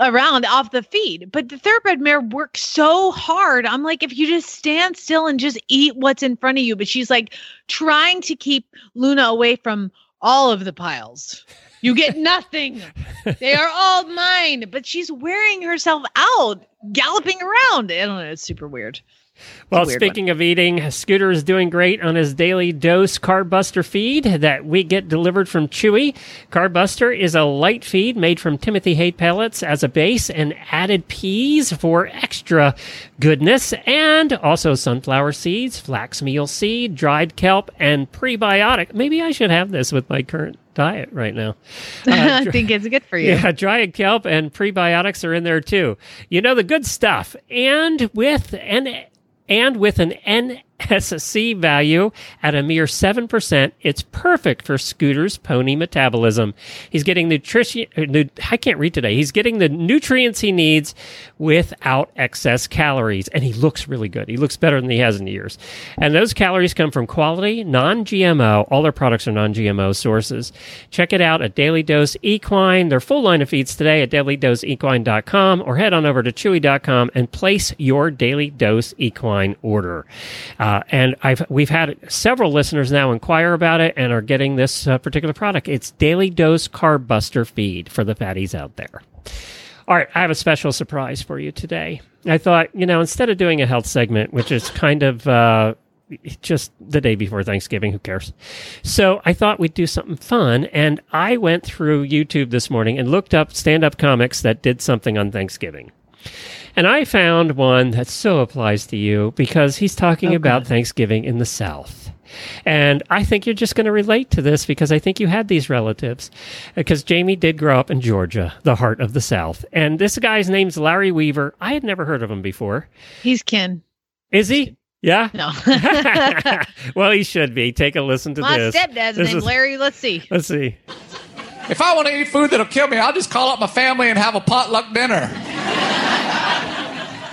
B: around off the feed. But the thoroughbred mare works so hard. I'm like, if you just stand still and just eat what's in front of you, but she's like trying to keep Luna away from all of the piles. You get nothing. they are all mine. But she's wearing herself out, galloping around. I don't know. It's super weird.
A: Well, speaking one. of eating, Scooter is doing great on his daily dose Carb Buster feed that we get delivered from Chewy. Carb Buster is a light feed made from Timothy hay pellets as a base and added peas for extra goodness, and also sunflower seeds, flax meal seed, dried kelp, and prebiotic. Maybe I should have this with my current diet right now.
B: Uh, I think it's good for you.
A: Yeah, dried kelp and prebiotics are in there too. You know the good stuff, and with an and with an NSC value at a mere 7%, it's perfect for Scooter's pony metabolism. He's getting nutrition, uh, I can't read today. He's getting the nutrients he needs without excess calories. And he looks really good. He looks better than he has in years. And those calories come from quality, non GMO. All their products are non GMO sources. Check it out at Daily Dose Equine. Their full line of feeds today at dailydoseequine.com or head on over to chewy.com and place your Daily Dose Equine order. And I've we've had several listeners now inquire about it and are getting this uh, particular product. It's Daily Dose Carb Buster Feed for the fatties out there. All right, I have a special surprise for you today. I thought, you know, instead of doing a health segment, which is kind of uh, just the day before Thanksgiving, who cares? So I thought we'd do something fun. And I went through YouTube this morning and looked up stand up comics that did something on Thanksgiving. And I found one that so applies to you because he's talking oh, about Thanksgiving in the South. And I think you're just going to relate to this because I think you had these relatives. Uh, because Jamie did grow up in Georgia, the heart of the South. And this guy's name's Larry Weaver. I had never heard of him before.
B: He's Ken.
A: Is he? Yeah.
B: No.
A: well, he should be. Take a listen to
B: My
A: this.
B: My stepdad's name is Larry. Let's see.
A: Let's see.
H: If I want to eat food that'll kill me, I'll just call up my family and have a potluck dinner.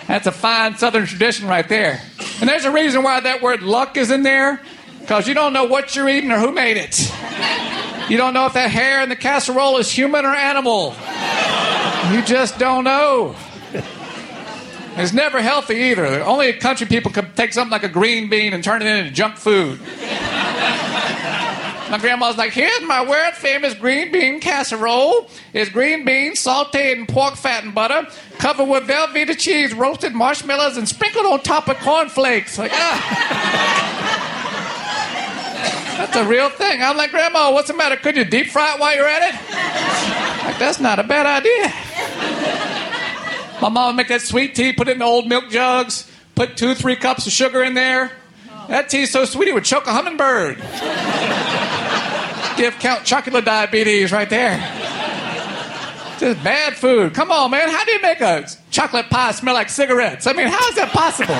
H: That's a fine Southern tradition right there. And there's a reason why that word luck is in there because you don't know what you're eating or who made it. You don't know if that hair in the casserole is human or animal. You just don't know. It's never healthy either. Only country people can take something like a green bean and turn it into junk food. My grandma's like, here's my world famous green bean casserole. It's green beans sauteed in pork fat and butter, covered with Velveeta cheese, roasted marshmallows, and sprinkled on top of cornflakes. Like, ah. That's a real thing. I'm like, Grandma, what's the matter? Could you deep fry it while you're at it? Like, that's not a bad idea. My mom would make that sweet tea, put it in old milk jugs, put two, three cups of sugar in there. That tea's so sweet it would choke a hummingbird. Count Chocula diabetes right there. Just bad food. Come on, man. How do you make a chocolate pie smell like cigarettes? I mean, how is that possible?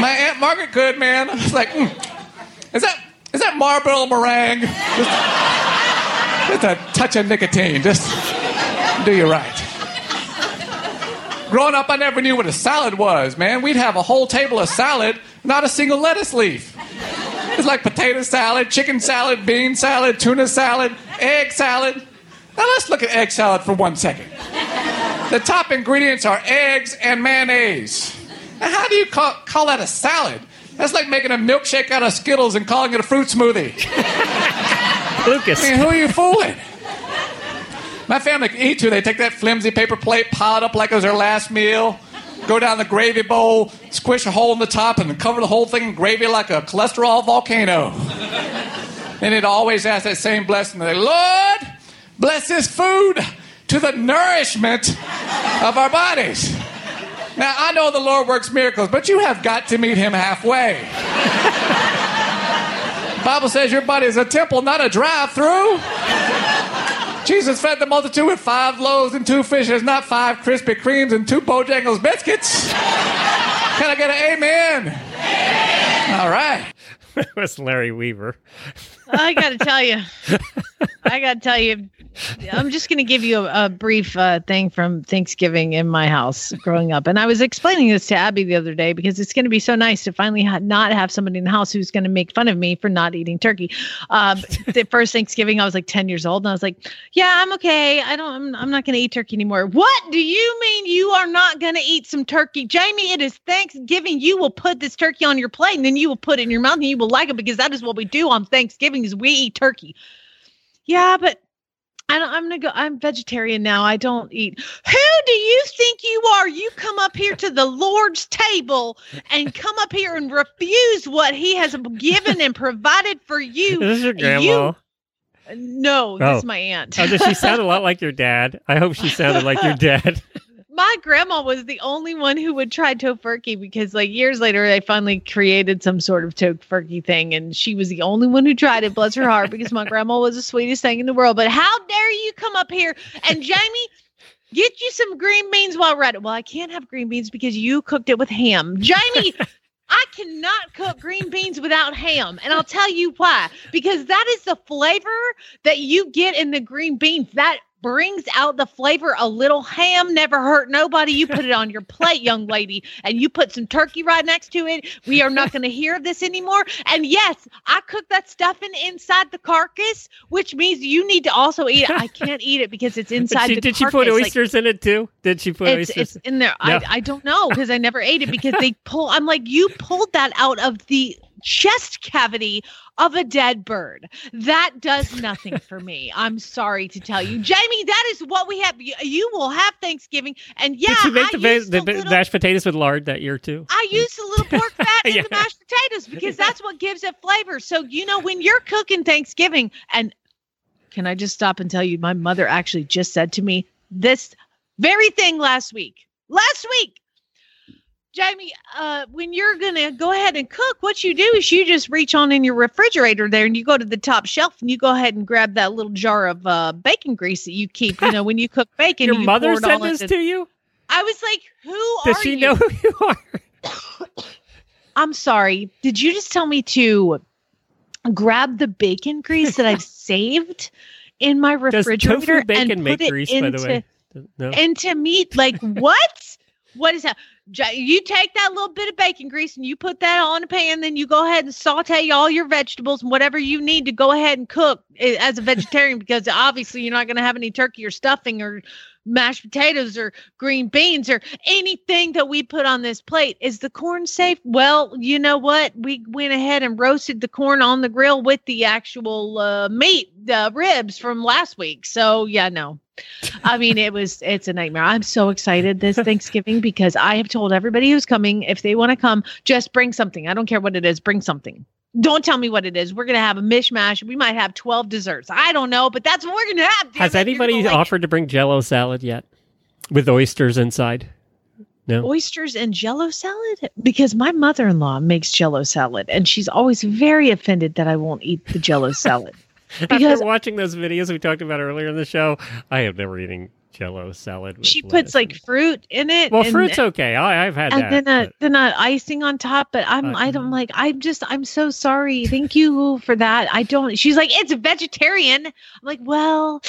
H: My Aunt Margaret could, man. I was like, mm. is that is that Marlboro meringue? Just, just a touch of nicotine. Just do you right. Growing up, I never knew what a salad was, man. We'd have a whole table of salad, not a single lettuce leaf. It's like potato salad, chicken salad, bean salad, tuna salad, egg salad. Now let's look at egg salad for one second. The top ingredients are eggs and mayonnaise. Now, how do you call, call that a salad? That's like making a milkshake out of Skittles and calling it a fruit smoothie.
A: Lucas.
H: I mean, who are you fooling? My family can eat too. They take that flimsy paper plate, pile it up like it was their last meal, go down the gravy bowl, squish a hole in the top, and cover the whole thing in gravy like a cholesterol volcano. and it always asks that same blessing. They, Lord, bless this food to the nourishment of our bodies. Now, I know the Lord works miracles, but you have got to meet him halfway. Bible says your body is a temple, not a drive through. Jesus fed the multitude with five loaves and two fishes, not five Krispy Kremes and two Bojangles biscuits. Can I get an amen? All right.
A: that was Larry Weaver.
B: I got to tell you, I got to tell you, I'm just going to give you a, a brief uh, thing from Thanksgiving in my house growing up. And I was explaining this to Abby the other day because it's going to be so nice to finally ha- not have somebody in the house who's going to make fun of me for not eating turkey. Um, the first Thanksgiving, I was like 10 years old, and I was like, "Yeah, I'm okay. I don't. I'm, I'm not going to eat turkey anymore." What do you mean you are not going to eat some turkey, Jamie? It is Thanksgiving. You will put this turkey on your plate, and then you will put it in your mouth, and you will like it because that is what we do on Thanksgiving. Is we eat turkey. Yeah, but I don't, I'm gonna go. I'm vegetarian now. I don't eat. Who do you think you are? You come up here to the Lord's table and come up here and refuse what He has given and provided for you.
A: This is your grandma.
B: You- no, this
A: Oh.
B: is my aunt.
A: Oh, does she sound a lot like your dad? I hope she sounded like your dad.
B: My grandma was the only one who would try tofurkey because like years later they finally created some sort of tofurkey thing and she was the only one who tried it bless her heart because my grandma was the sweetest thing in the world but how dare you come up here and jamie get you some green beans while we're at it well i can't have green beans because you cooked it with ham jamie I cannot cook green beans without ham. And I'll tell you why. Because that is the flavor that you get in the green beans. That brings out the flavor. A little ham never hurt nobody. You put it on your plate, young lady, and you put some turkey right next to it. We are not going to hear of this anymore. And yes, I cook that stuffing inside the carcass, which means you need to also eat it. I can't eat it because it's inside
A: She-
B: the
A: did she
B: carcass.
A: put
B: Like,
A: oysters in it too? Did she put
B: it's,
A: oysters?
B: it's in there.
A: No.
B: I, I don't know because I never ate it because they pull. I'm like, you pulled that out of the chest cavity of a dead bird. That does nothing for me. I'm sorry to tell you, Jamie. That is what we have. You, you will have Thanksgiving, and yeah,
A: Did she make
B: I
A: the, ba- the
B: little-
A: mashed potatoes with lard that year too?
B: I used a little pork fat in
A: Yeah.
B: the mashed potatoes because that's what gives it flavor. So, you know, when you're cooking Thanksgiving, and can I just stop and tell you, my mother actually just said to me this very thing last week. Last week. Jamie, uh, when you're gonna go ahead and cook, what you do is you just reach on in your refrigerator there, and you go to the top shelf, and you go ahead and grab that little jar of uh, bacon grease that you keep. You know, when you cook bacon,
A: Your
B: you
A: mother said this to you?
B: I was like, "Who
A: Does
B: are
A: she
B: you?"
A: know who you are?
B: I'm sorry. Did you just tell me to grab the bacon grease that I've saved in my
A: Does
B: refrigerator
A: tofu bacon
B: and
A: make grease,
B: into,
A: by the way? No.
B: into meat? Like what? what is that? You take that little bit of bacon grease and you put that on a pan, then you go ahead and saute all your vegetables and whatever you need to go ahead and cook eh, as a vegetarian because obviously you're not going to have any turkey or stuffing or mashed potatoes or green beans or anything that we put on this plate. Is the corn safe? Well, you know what? We went ahead and roasted the corn on the grill with the actual uh, meat, the ribs from last week. So, yeah, no. I mean, it was it's a nightmare. I'm so excited this Thanksgiving because I have told everybody who's coming if they want to come, just bring something. I don't care what it is, bring something. Don't tell me what it is. We're gonna have a mishmash. We might have 12 desserts. I don't know, but that's what we're gonna have.
A: Has
B: it.
A: Anybody
B: like
A: offered to bring Jello salad yet, with oysters inside? No.
B: oysters and jello salad? Because my mother-in-law makes jello salad and she's always very offended that I won't eat the jello salad. because
A: After watching those videos we talked about earlier in the show, I have never eaten Jello salad. With
B: she puts like fruit in it.
A: well,
B: and-
A: fruit's okay. I, I've had
B: and
A: that.
B: then a
A: but-
B: then a icing on top. But I'm
A: Uh,
B: I don't like. I'm just I'm so sorry. Thank you for that. I don't. She's like it's vegetarian. I'm like, well,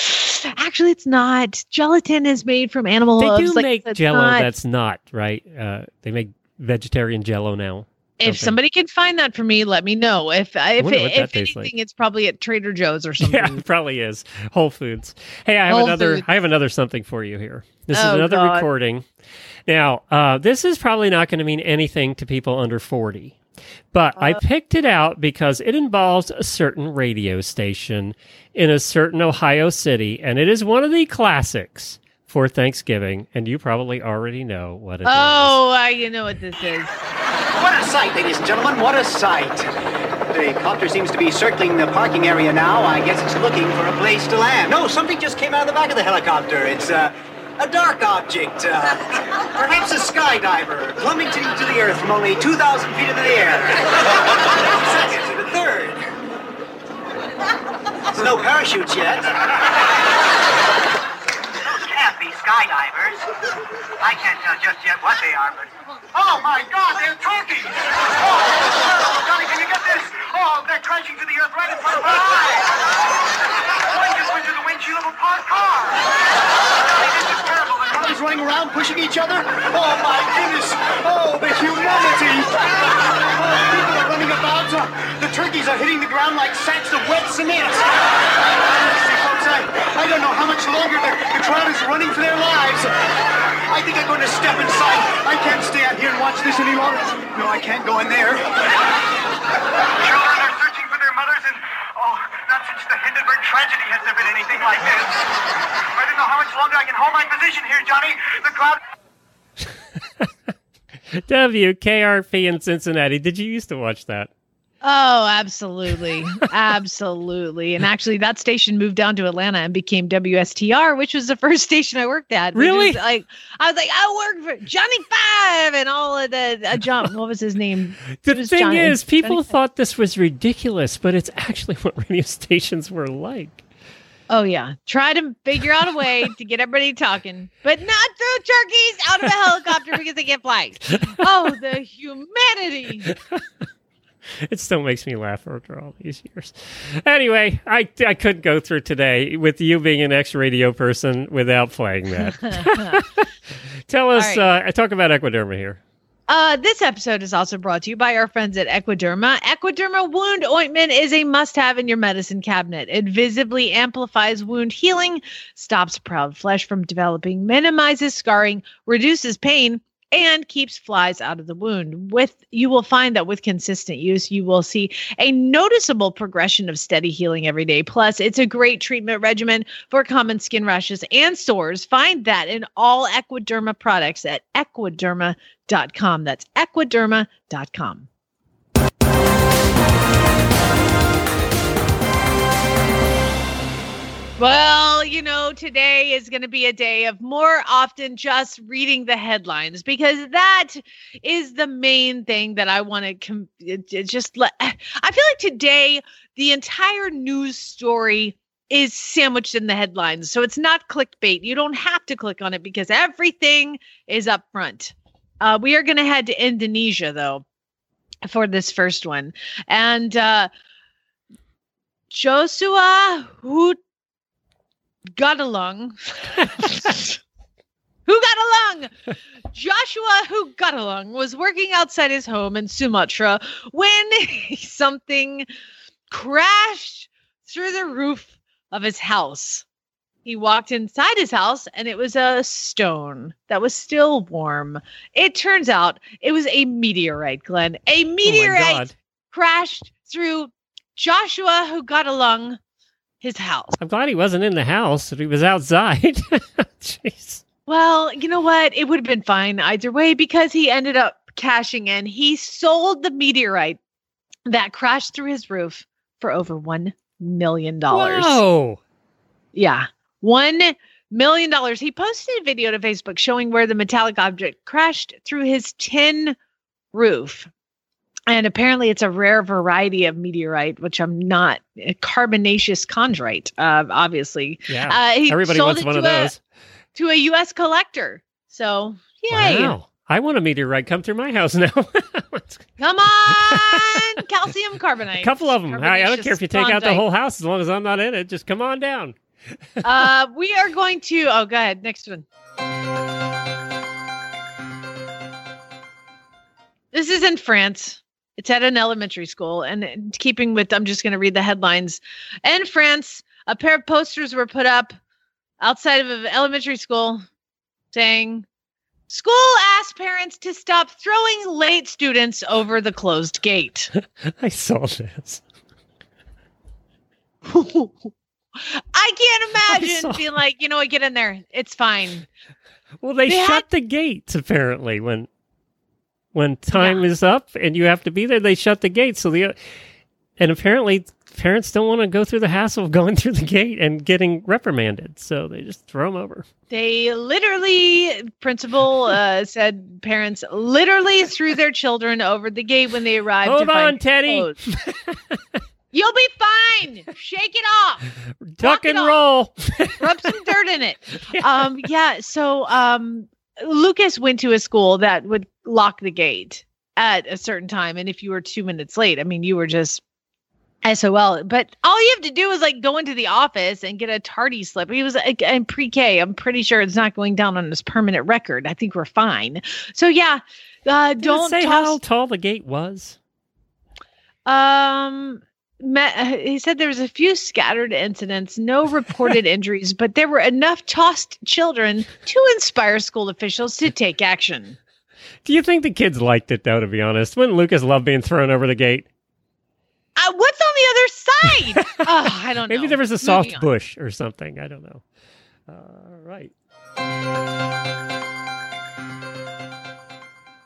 B: actually, it's not. Gelatin is made from animal
A: they do
B: like,
A: make Jello
B: not-
A: that's not right. Uh, they make vegetarian Jello now.
B: If somebody can find that for me, let me know. If if
A: wonder
B: it, if anything,
A: like.
B: it's probably at Trader Joe's or something.
A: Yeah, it probably is Whole Foods. Hey, I have
B: Whole
A: another.
B: Foods.
A: I have another something for you here. This is
B: Oh,
A: another
B: God.
A: recording. Now, uh, this is probably not going to mean anything to people under forty, but
B: Uh.
A: I picked it out because it involves a certain radio station in a certain Ohio city, and it is one of the classics for Thanksgiving. And you probably already know what it is.
B: Oh, I you know what this is.
I: What a sight, ladies and gentlemen, what a sight. The copter seems to be circling the parking area now. I guess it's looking for a place to land. No, something just came out of the back of the helicopter. It's uh, a dark object. Uh, perhaps a skydiver plummeting to the earth from only 2,000 feet into the air. Second and a third. There's no parachutes yet. Those can't be skydivers. I can't tell just yet what they are, but. Oh my God, they're turkeys! Oh, Johnny, can you get this? Oh, they're crashing to the earth right in front of our eyes! One just went through the windshield of a parked car! Johnny, this is terrible. Running around pushing each other? Oh my goodness! Oh, the humanity! Oh, people are running about. Uh, the turkeys are hitting the ground like sacks of wet cement. Honestly, folks, I, I don't know how much longer the, the crowd is running for their lives. I think I'm going to step inside. I can't stay out here and watch this any longer. No, I can't go in there. Children are searching for their mothers, and since the Hindenburg tragedy has there been anything like this. I don't know how much longer I can hold my position here, Johnny. The crowd.
A: WKRP in Cincinnati. Did you used to watch that?
B: Oh, absolutely. absolutely. And actually that station moved down to Atlanta and became WSTR, which was the first station I worked at.
A: Really?
B: Like I was like, I work for Johnny Five and all of the uh, jump. What was his name?
A: The thing
B: Johnny-
A: is, people
B: Johnny-
A: thought this was ridiculous, but it's actually what radio stations were like.
B: Oh yeah. Try to figure out a way to get everybody talking, but not throw turkeys out of a helicopter because they can't fly. Oh, the humanity.
A: It still makes me laugh after all these years. Anyway, I I couldn't go through today with you being an ex radio person without playing that. Tell us,
B: All right.
A: uh, talk about Equiderma here.
B: Uh, this episode is also brought to you by our friends at Equiderma. Equiderma wound ointment is a must have in your medicine cabinet. It visibly amplifies wound healing, stops proud flesh from developing, minimizes scarring, reduces pain, and keeps flies out of the wound. With you will find that with consistent use, you will see a noticeable progression of steady healing every day. Plus, it's a great treatment regimen for common skin rashes and sores. Find that in all Equiderma products at equiderma.com. That's equiderma.com. Well, you know, today is going to be a day of more often just reading the headlines because that is the main thing that I want to com- just let. I feel like today the entire news story is sandwiched in the headlines. So it's not clickbait. You don't have to click on it because everything is up front. Uh, we are going to head to Indonesia though for this first one. And uh, Joshua who got along. who got along? Joshua, who got along, was working outside his home in Sumatra when something crashed through the roof of his house. He walked inside his house and it was a stone that was still warm. It turns out it was a meteorite, Glenn. A
A: Oh
B: meteorite
A: God.
B: crashed through Joshua, who got along his house.
A: I'm glad he wasn't in the house. If he was outside. Jeez.
B: Well, you know what? It would have been fine either way because he ended up cashing in. He sold the meteorite that crashed through his roof for over $1 million.
A: Whoa.
B: Yeah. One million dollars. He posted a video to Facebook showing where the metallic object crashed through his tin roof. And apparently it's a rare variety of meteorite, which I'm not a carbonaceous chondrite, uh, obviously.
A: Yeah.
B: Uh,
A: Everybody wants one of
B: a-
A: those.
B: To a US collector. So yay.
A: Wow. I want a meteorite come through my house now.
B: Come on, calcium carbonate.
A: a couple of them. I, I don't care if you take out the whole house as long as I'm not in it. Just come on down.
B: uh, we are going to. Oh, go ahead. Next one. This is in France. It's at an elementary school. And keeping with, I'm just going to read the headlines. In France, a pair of posters were put up outside of an elementary school saying, School asked parents to stop throwing late students over the closed gate.
A: I saw this.
B: I can't imagine
A: saw-
B: being like, you know what, get in there. It's fine.
A: Well, they,
B: They
A: shut
B: had-
A: the gates apparently when when time is up and you have to be there. They shut the gate. So the and apparently parents don't want to go through the hassle of going through the gate and getting reprimanded, so they just throw them over.
B: They literally, principal uh, said parents literally threw their children over the gate when they arrived.
A: Hold on, Teddy.
B: You'll be fine. Shake it off.
A: Duck and roll.
B: Rub some dirt in it. Um, yeah. So um, Lucas went to a school that would lock the gate at a certain time, and if you were two minutes late, I mean, you were just SOL. But all you have to do is like go into the office and get a tardy slip. He was like, in pre-K. I'm pretty sure it's not going down on his permanent record. I think we're fine. So yeah, uh, don't
A: say
B: toss-
A: how tall the gate was.
B: Um, he said there was a few scattered incidents, no reported injuries, but there were enough tossed children to inspire school officials to take action.
A: Do you think the kids liked it though? To be honest, wouldn't Lucas love being thrown over the gate?
B: Uh, what's on the other side? oh, I don't know.
A: Maybe there was a soft bush or something. I don't know. All right.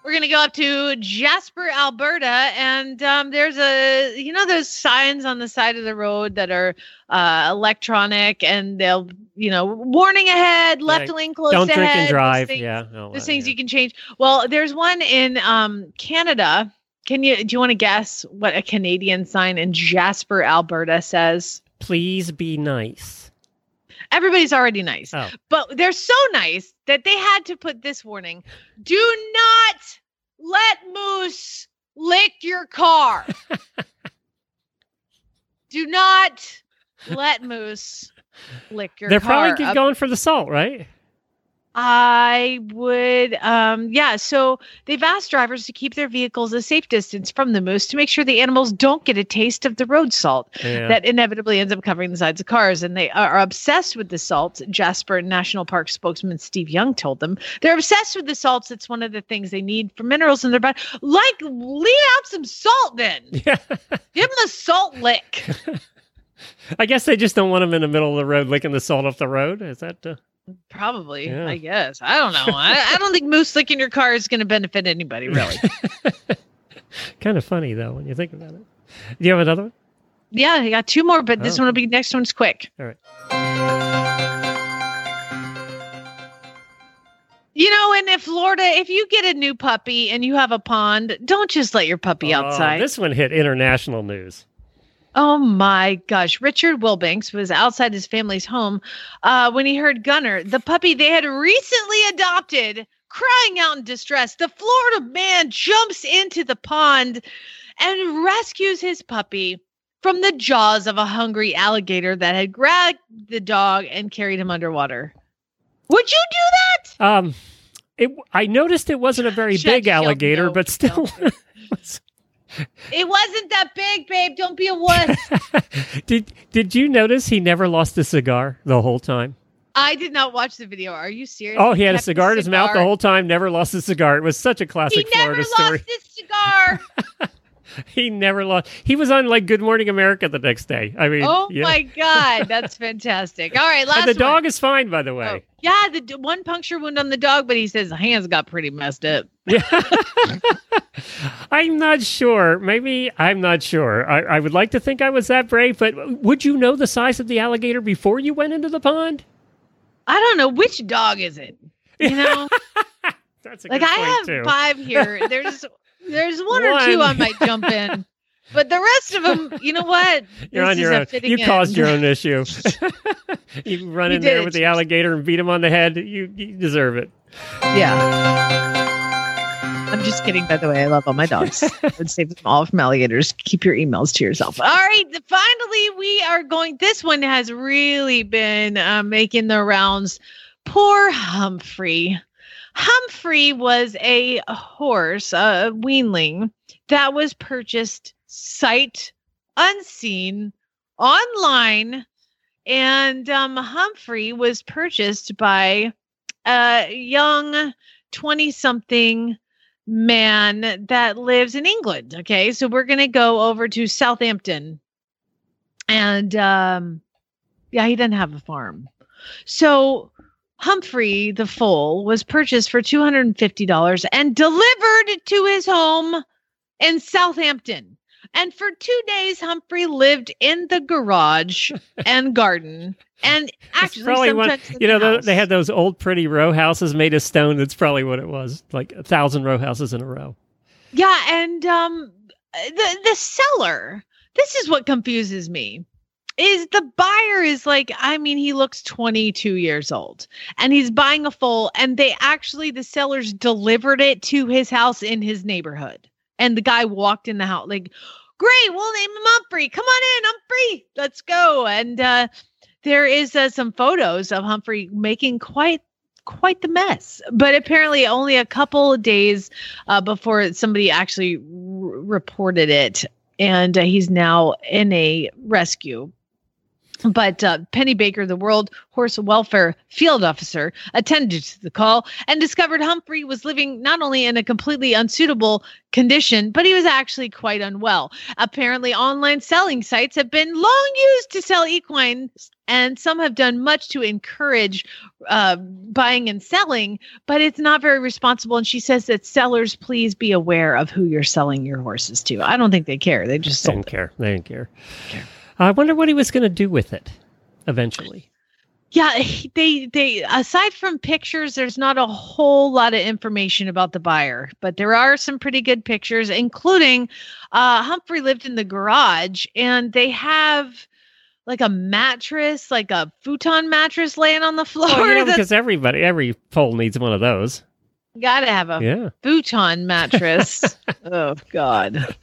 B: We're gonna go up to Jasper, Alberta, and um, there's a you know those signs on the side of the road that are uh, electronic, and they'll you know warning ahead, left lane close
A: Don't drink
B: ahead,
A: and drive.
B: things-
A: Yeah.
B: Those
A: that,
B: things
A: yeah.
B: you can change. Well, there's one in um, Canada. Can you do you want to guess what a Canadian sign in Jasper, Alberta says?
A: Please be nice.
B: Everybody's already nice,
A: Oh.
B: but they're so nice that they had to put this warning: Do not let moose lick your car. do not let moose lick your car.
A: They're
B: probably
A: going for the salt, right?
B: I would, um, yeah. So they've asked drivers to keep their vehicles a safe distance from the moose to make sure the animals don't get a taste of the road salt
A: Yeah.
B: that inevitably ends up covering the sides of cars. And they are obsessed with the salt. Jasper National Park spokesman Steve Young told them they're obsessed with the salts. It's one of the things they need for minerals in their body. Like, lean out some salt then.
A: Yeah.
B: Give them the salt lick.
A: I guess they just don't want them in the middle of the road licking the salt off the road. Is that? Uh,
B: Probably,
A: Yeah.
B: I guess. I don't know. I, I don't think moose licking your car is going to benefit anybody, really.
A: kind of funny though when you think about it. Do you have another one?
B: Yeah, I got two more, but this
A: Oh.
B: one will be next one's quick.
A: All right.
B: You know, and if Florida, if you get a new puppy and you have a pond, don't just let your puppy
A: Oh,
B: outside.
A: this one hit international news.
B: Oh my gosh. Richard Wilbanks was outside his family's home uh, when he heard Gunner, the puppy they had recently adopted, crying out in distress. The Florida man jumps into the pond and rescues his puppy from the jaws of a hungry alligator that had grabbed the dog and carried him underwater. Would you do that?
A: Um, it. I noticed it wasn't a very
B: Shut
A: big alligator, but still.
B: It wasn't that big, babe. Don't be a wuss.
A: did Did you notice he never lost a cigar the whole time?
B: I did not watch the video. Are you serious?
A: Oh, he had a cigar in his mouth the whole time. Never lost a cigar. It was such a classic.
B: He never
A: Florida
B: lost
A: story.
B: his cigar.
A: He never lost. He was on like Good Morning America the next day. I mean,
B: oh
A: yeah.
B: my god, that's fantastic. All right, last
A: And the
B: one.
A: dog is fine, by the oh, way.
B: Oh, yeah, the d- one puncture wound on the dog, but he says the hands got pretty messed up. yeah.
A: I'm not sure. Maybe I'm not sure. I, I would like to think I was that brave, but would you know the size of the alligator before you went into the pond?
B: I don't know which dog is it. You know,
A: That's a
B: like I have
A: too.
B: five here. There's there's one, or two I might jump in, but the rest of them, you know what?
A: You're
B: This
A: on your own. You caused
B: end.
A: your own issue. you run
B: You
A: in there
B: it,
A: with the alligator and beat him on the head. You, you deserve it.
B: Yeah. I'm just kidding, by the way. I love all my dogs. I would save them all from alligators. Keep your emails to yourself. All right. Finally, we are going. This one has really been uh, making the rounds. Poor Humphrey. Humphrey was a horse, a weanling, that was purchased sight unseen online. And um, Humphrey was purchased by a young 20 something man that lives in England. Okay. So we're going to go over to Southampton. And um, yeah, he doesn't have a farm. So Humphrey the foal was purchased for $250 and delivered to his home in Southampton. And for two days, Humphrey lived in the garage and garden. And actually,
A: probably one.
B: sometimes in
A: You know,
B: the
A: tho-
B: house.
A: they had those old pretty row houses made of stone. That's probably what it was. Like a thousand row houses in a row.
B: Yeah, and um the the seller, this is what confuses me is the buyer is like i mean he looks 22 years old and he's buying a foal and they actually the sellers delivered it to his house in his neighborhood. And the guy walked in the house like great we'll name him humphrey. Come on in humphrey. Let's go. And uh there is uh, some photos of humphrey making quite quite the mess. But apparently only a couple of days uh, before somebody actually r- reported it. And uh, he's now in a rescue but uh, Penny Baker, the World Horse Welfare Field Officer, attended to the call and discovered Humphrey was living not only in a completely unsuitable condition, but he was actually quite unwell. Apparently, online selling sites have been long used to sell equines, and some have done much to encourage uh, buying and selling, but it's not very responsible. And she says that sellers, please be aware of who you're selling your horses to. I don't think they care. They just
A: didn't care. They didn't care. I wonder what he was going to do with it eventually.
B: Yeah, they they aside from pictures, there's not a whole lot of information about the buyer, but there are some pretty good pictures, including uh Humphrey lived in the garage and they have like a mattress, like a futon mattress laying on the floor.
A: Oh, you know, because everybody, every pole needs one of those.
B: Gotta have a
A: Yeah.
B: futon mattress. oh God.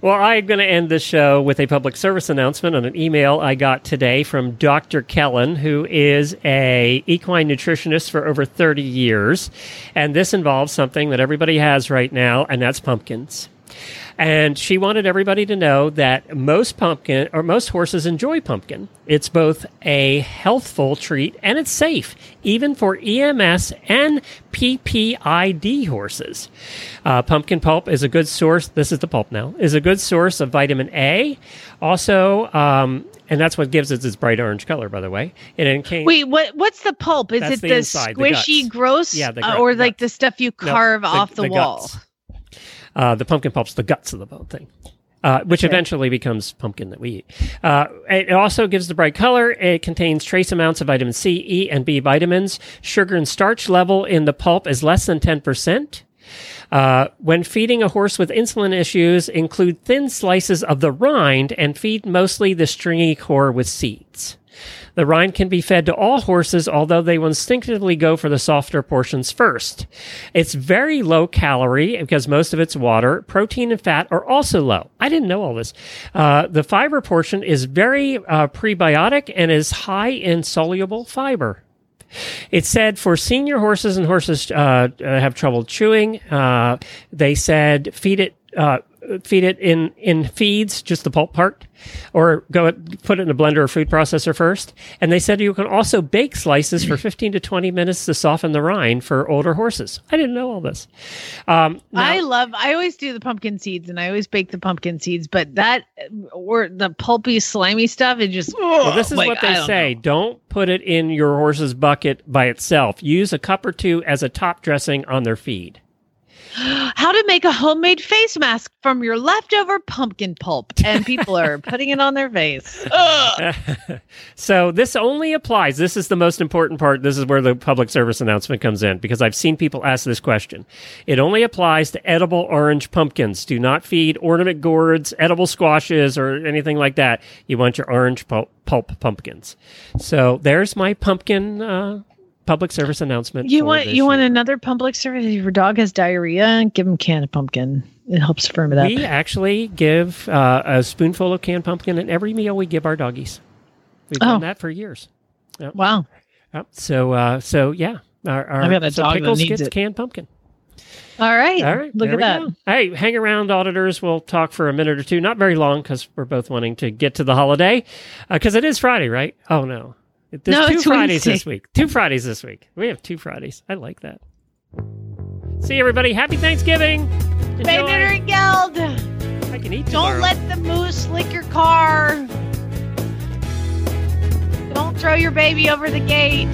A: Well, I'm going to end the show with a public service announcement on an email I got today from Dr. Kellon, who is a equine nutritionist for over 30 years, and this involves something that everybody has right now, and that's pumpkins. And she wanted everybody to know that most pumpkin or most horses enjoy pumpkin. It's both a healthful treat and it's safe, even for EMS and PPID horses. Uh, pumpkin pulp is a good source. This is the pulp now. Is a good source of vitamin A. Also, um, and that's what gives it its bright orange color, by the way. It contains
B: Wait, what what's the pulp? Is it
A: the
B: the,
A: inside,
B: squishy,
A: guts.
B: gross,
A: Yeah, the
B: uh,
A: gut-
B: or like the stuff you
A: No,
B: carve off the, wall?
A: guts. Uh, the pumpkin pulp's the guts of the bone thing, uh, which eventually becomes pumpkin that we eat. Uh, it also gives the bright color. It contains trace amounts of vitamin C, E, and B vitamins. Sugar and starch level in the pulp is less than 10%. Uh, when feeding a horse with insulin issues, include thin slices of the rind and feed mostly the stringy core with seeds. The rind can be fed to all horses, although they will instinctively go for the softer portions first. It's very low calorie because most of it's water. Protein and fat are also low. I didn't know all this. Uh, the fiber portion is very uh, prebiotic and is high in soluble fiber. It said for senior horses and horses uh, have trouble chewing, uh, they said feed it. Uh, feed it in in feeds, just the pulp part, or go put it in a blender or food processor first. And they said you can also bake slices for 15 to 20 minutes to soften the rind for older horses. I didn't know all this. Um,
B: I love. I always do the pumpkin seeds, and I always bake the pumpkin seeds. But that or the pulpy, slimy stuff, it just.
A: Well, this is
B: like,
A: what they
B: don't
A: say. Don't put it in your horse's bucket by itself. Use a cup or two as a top dressing on their feed.
B: How to make a homemade face mask from your leftover pumpkin pulp, and people are putting it on their face.
A: So this only applies. This is the most important part. This is where the public service announcement comes in because I've seen people ask this question. It only applies to edible orange pumpkins. Do not feed ornament gourds, edible squashes, or anything like that. You want your orange pulp, pulp pumpkins. So there's my pumpkin uh, public service announcement.
B: You want you want another public service? If your dog has diarrhea, give him canned pumpkin. It helps firm it up.
A: We actually give uh, a spoonful of canned pumpkin in every meal we give our doggies. We've
B: Oh.
A: done that for years. Yep.
B: Wow.
A: Yep. So, uh, so yeah, our, our
B: I've got a
A: so
B: dog that needs
A: gets
B: it.
A: canned pumpkin.
B: All right.
A: All right,
B: Look at that.
A: go. Hey, hang around, auditors. We'll talk for a minute or two. Not very long because we're both wanting to get to the holiday because it is Friday, right? Oh no, there's
B: No,
A: two Fridays
B: Wednesday.
A: this week. Two Fridays this week. We have two Fridays. I like that. See everybody. Happy Thanksgiving. Enjoy.
B: Neutering Guild.
A: I can eat
B: Don't let the moose lick your car. Don't throw your baby over the gate.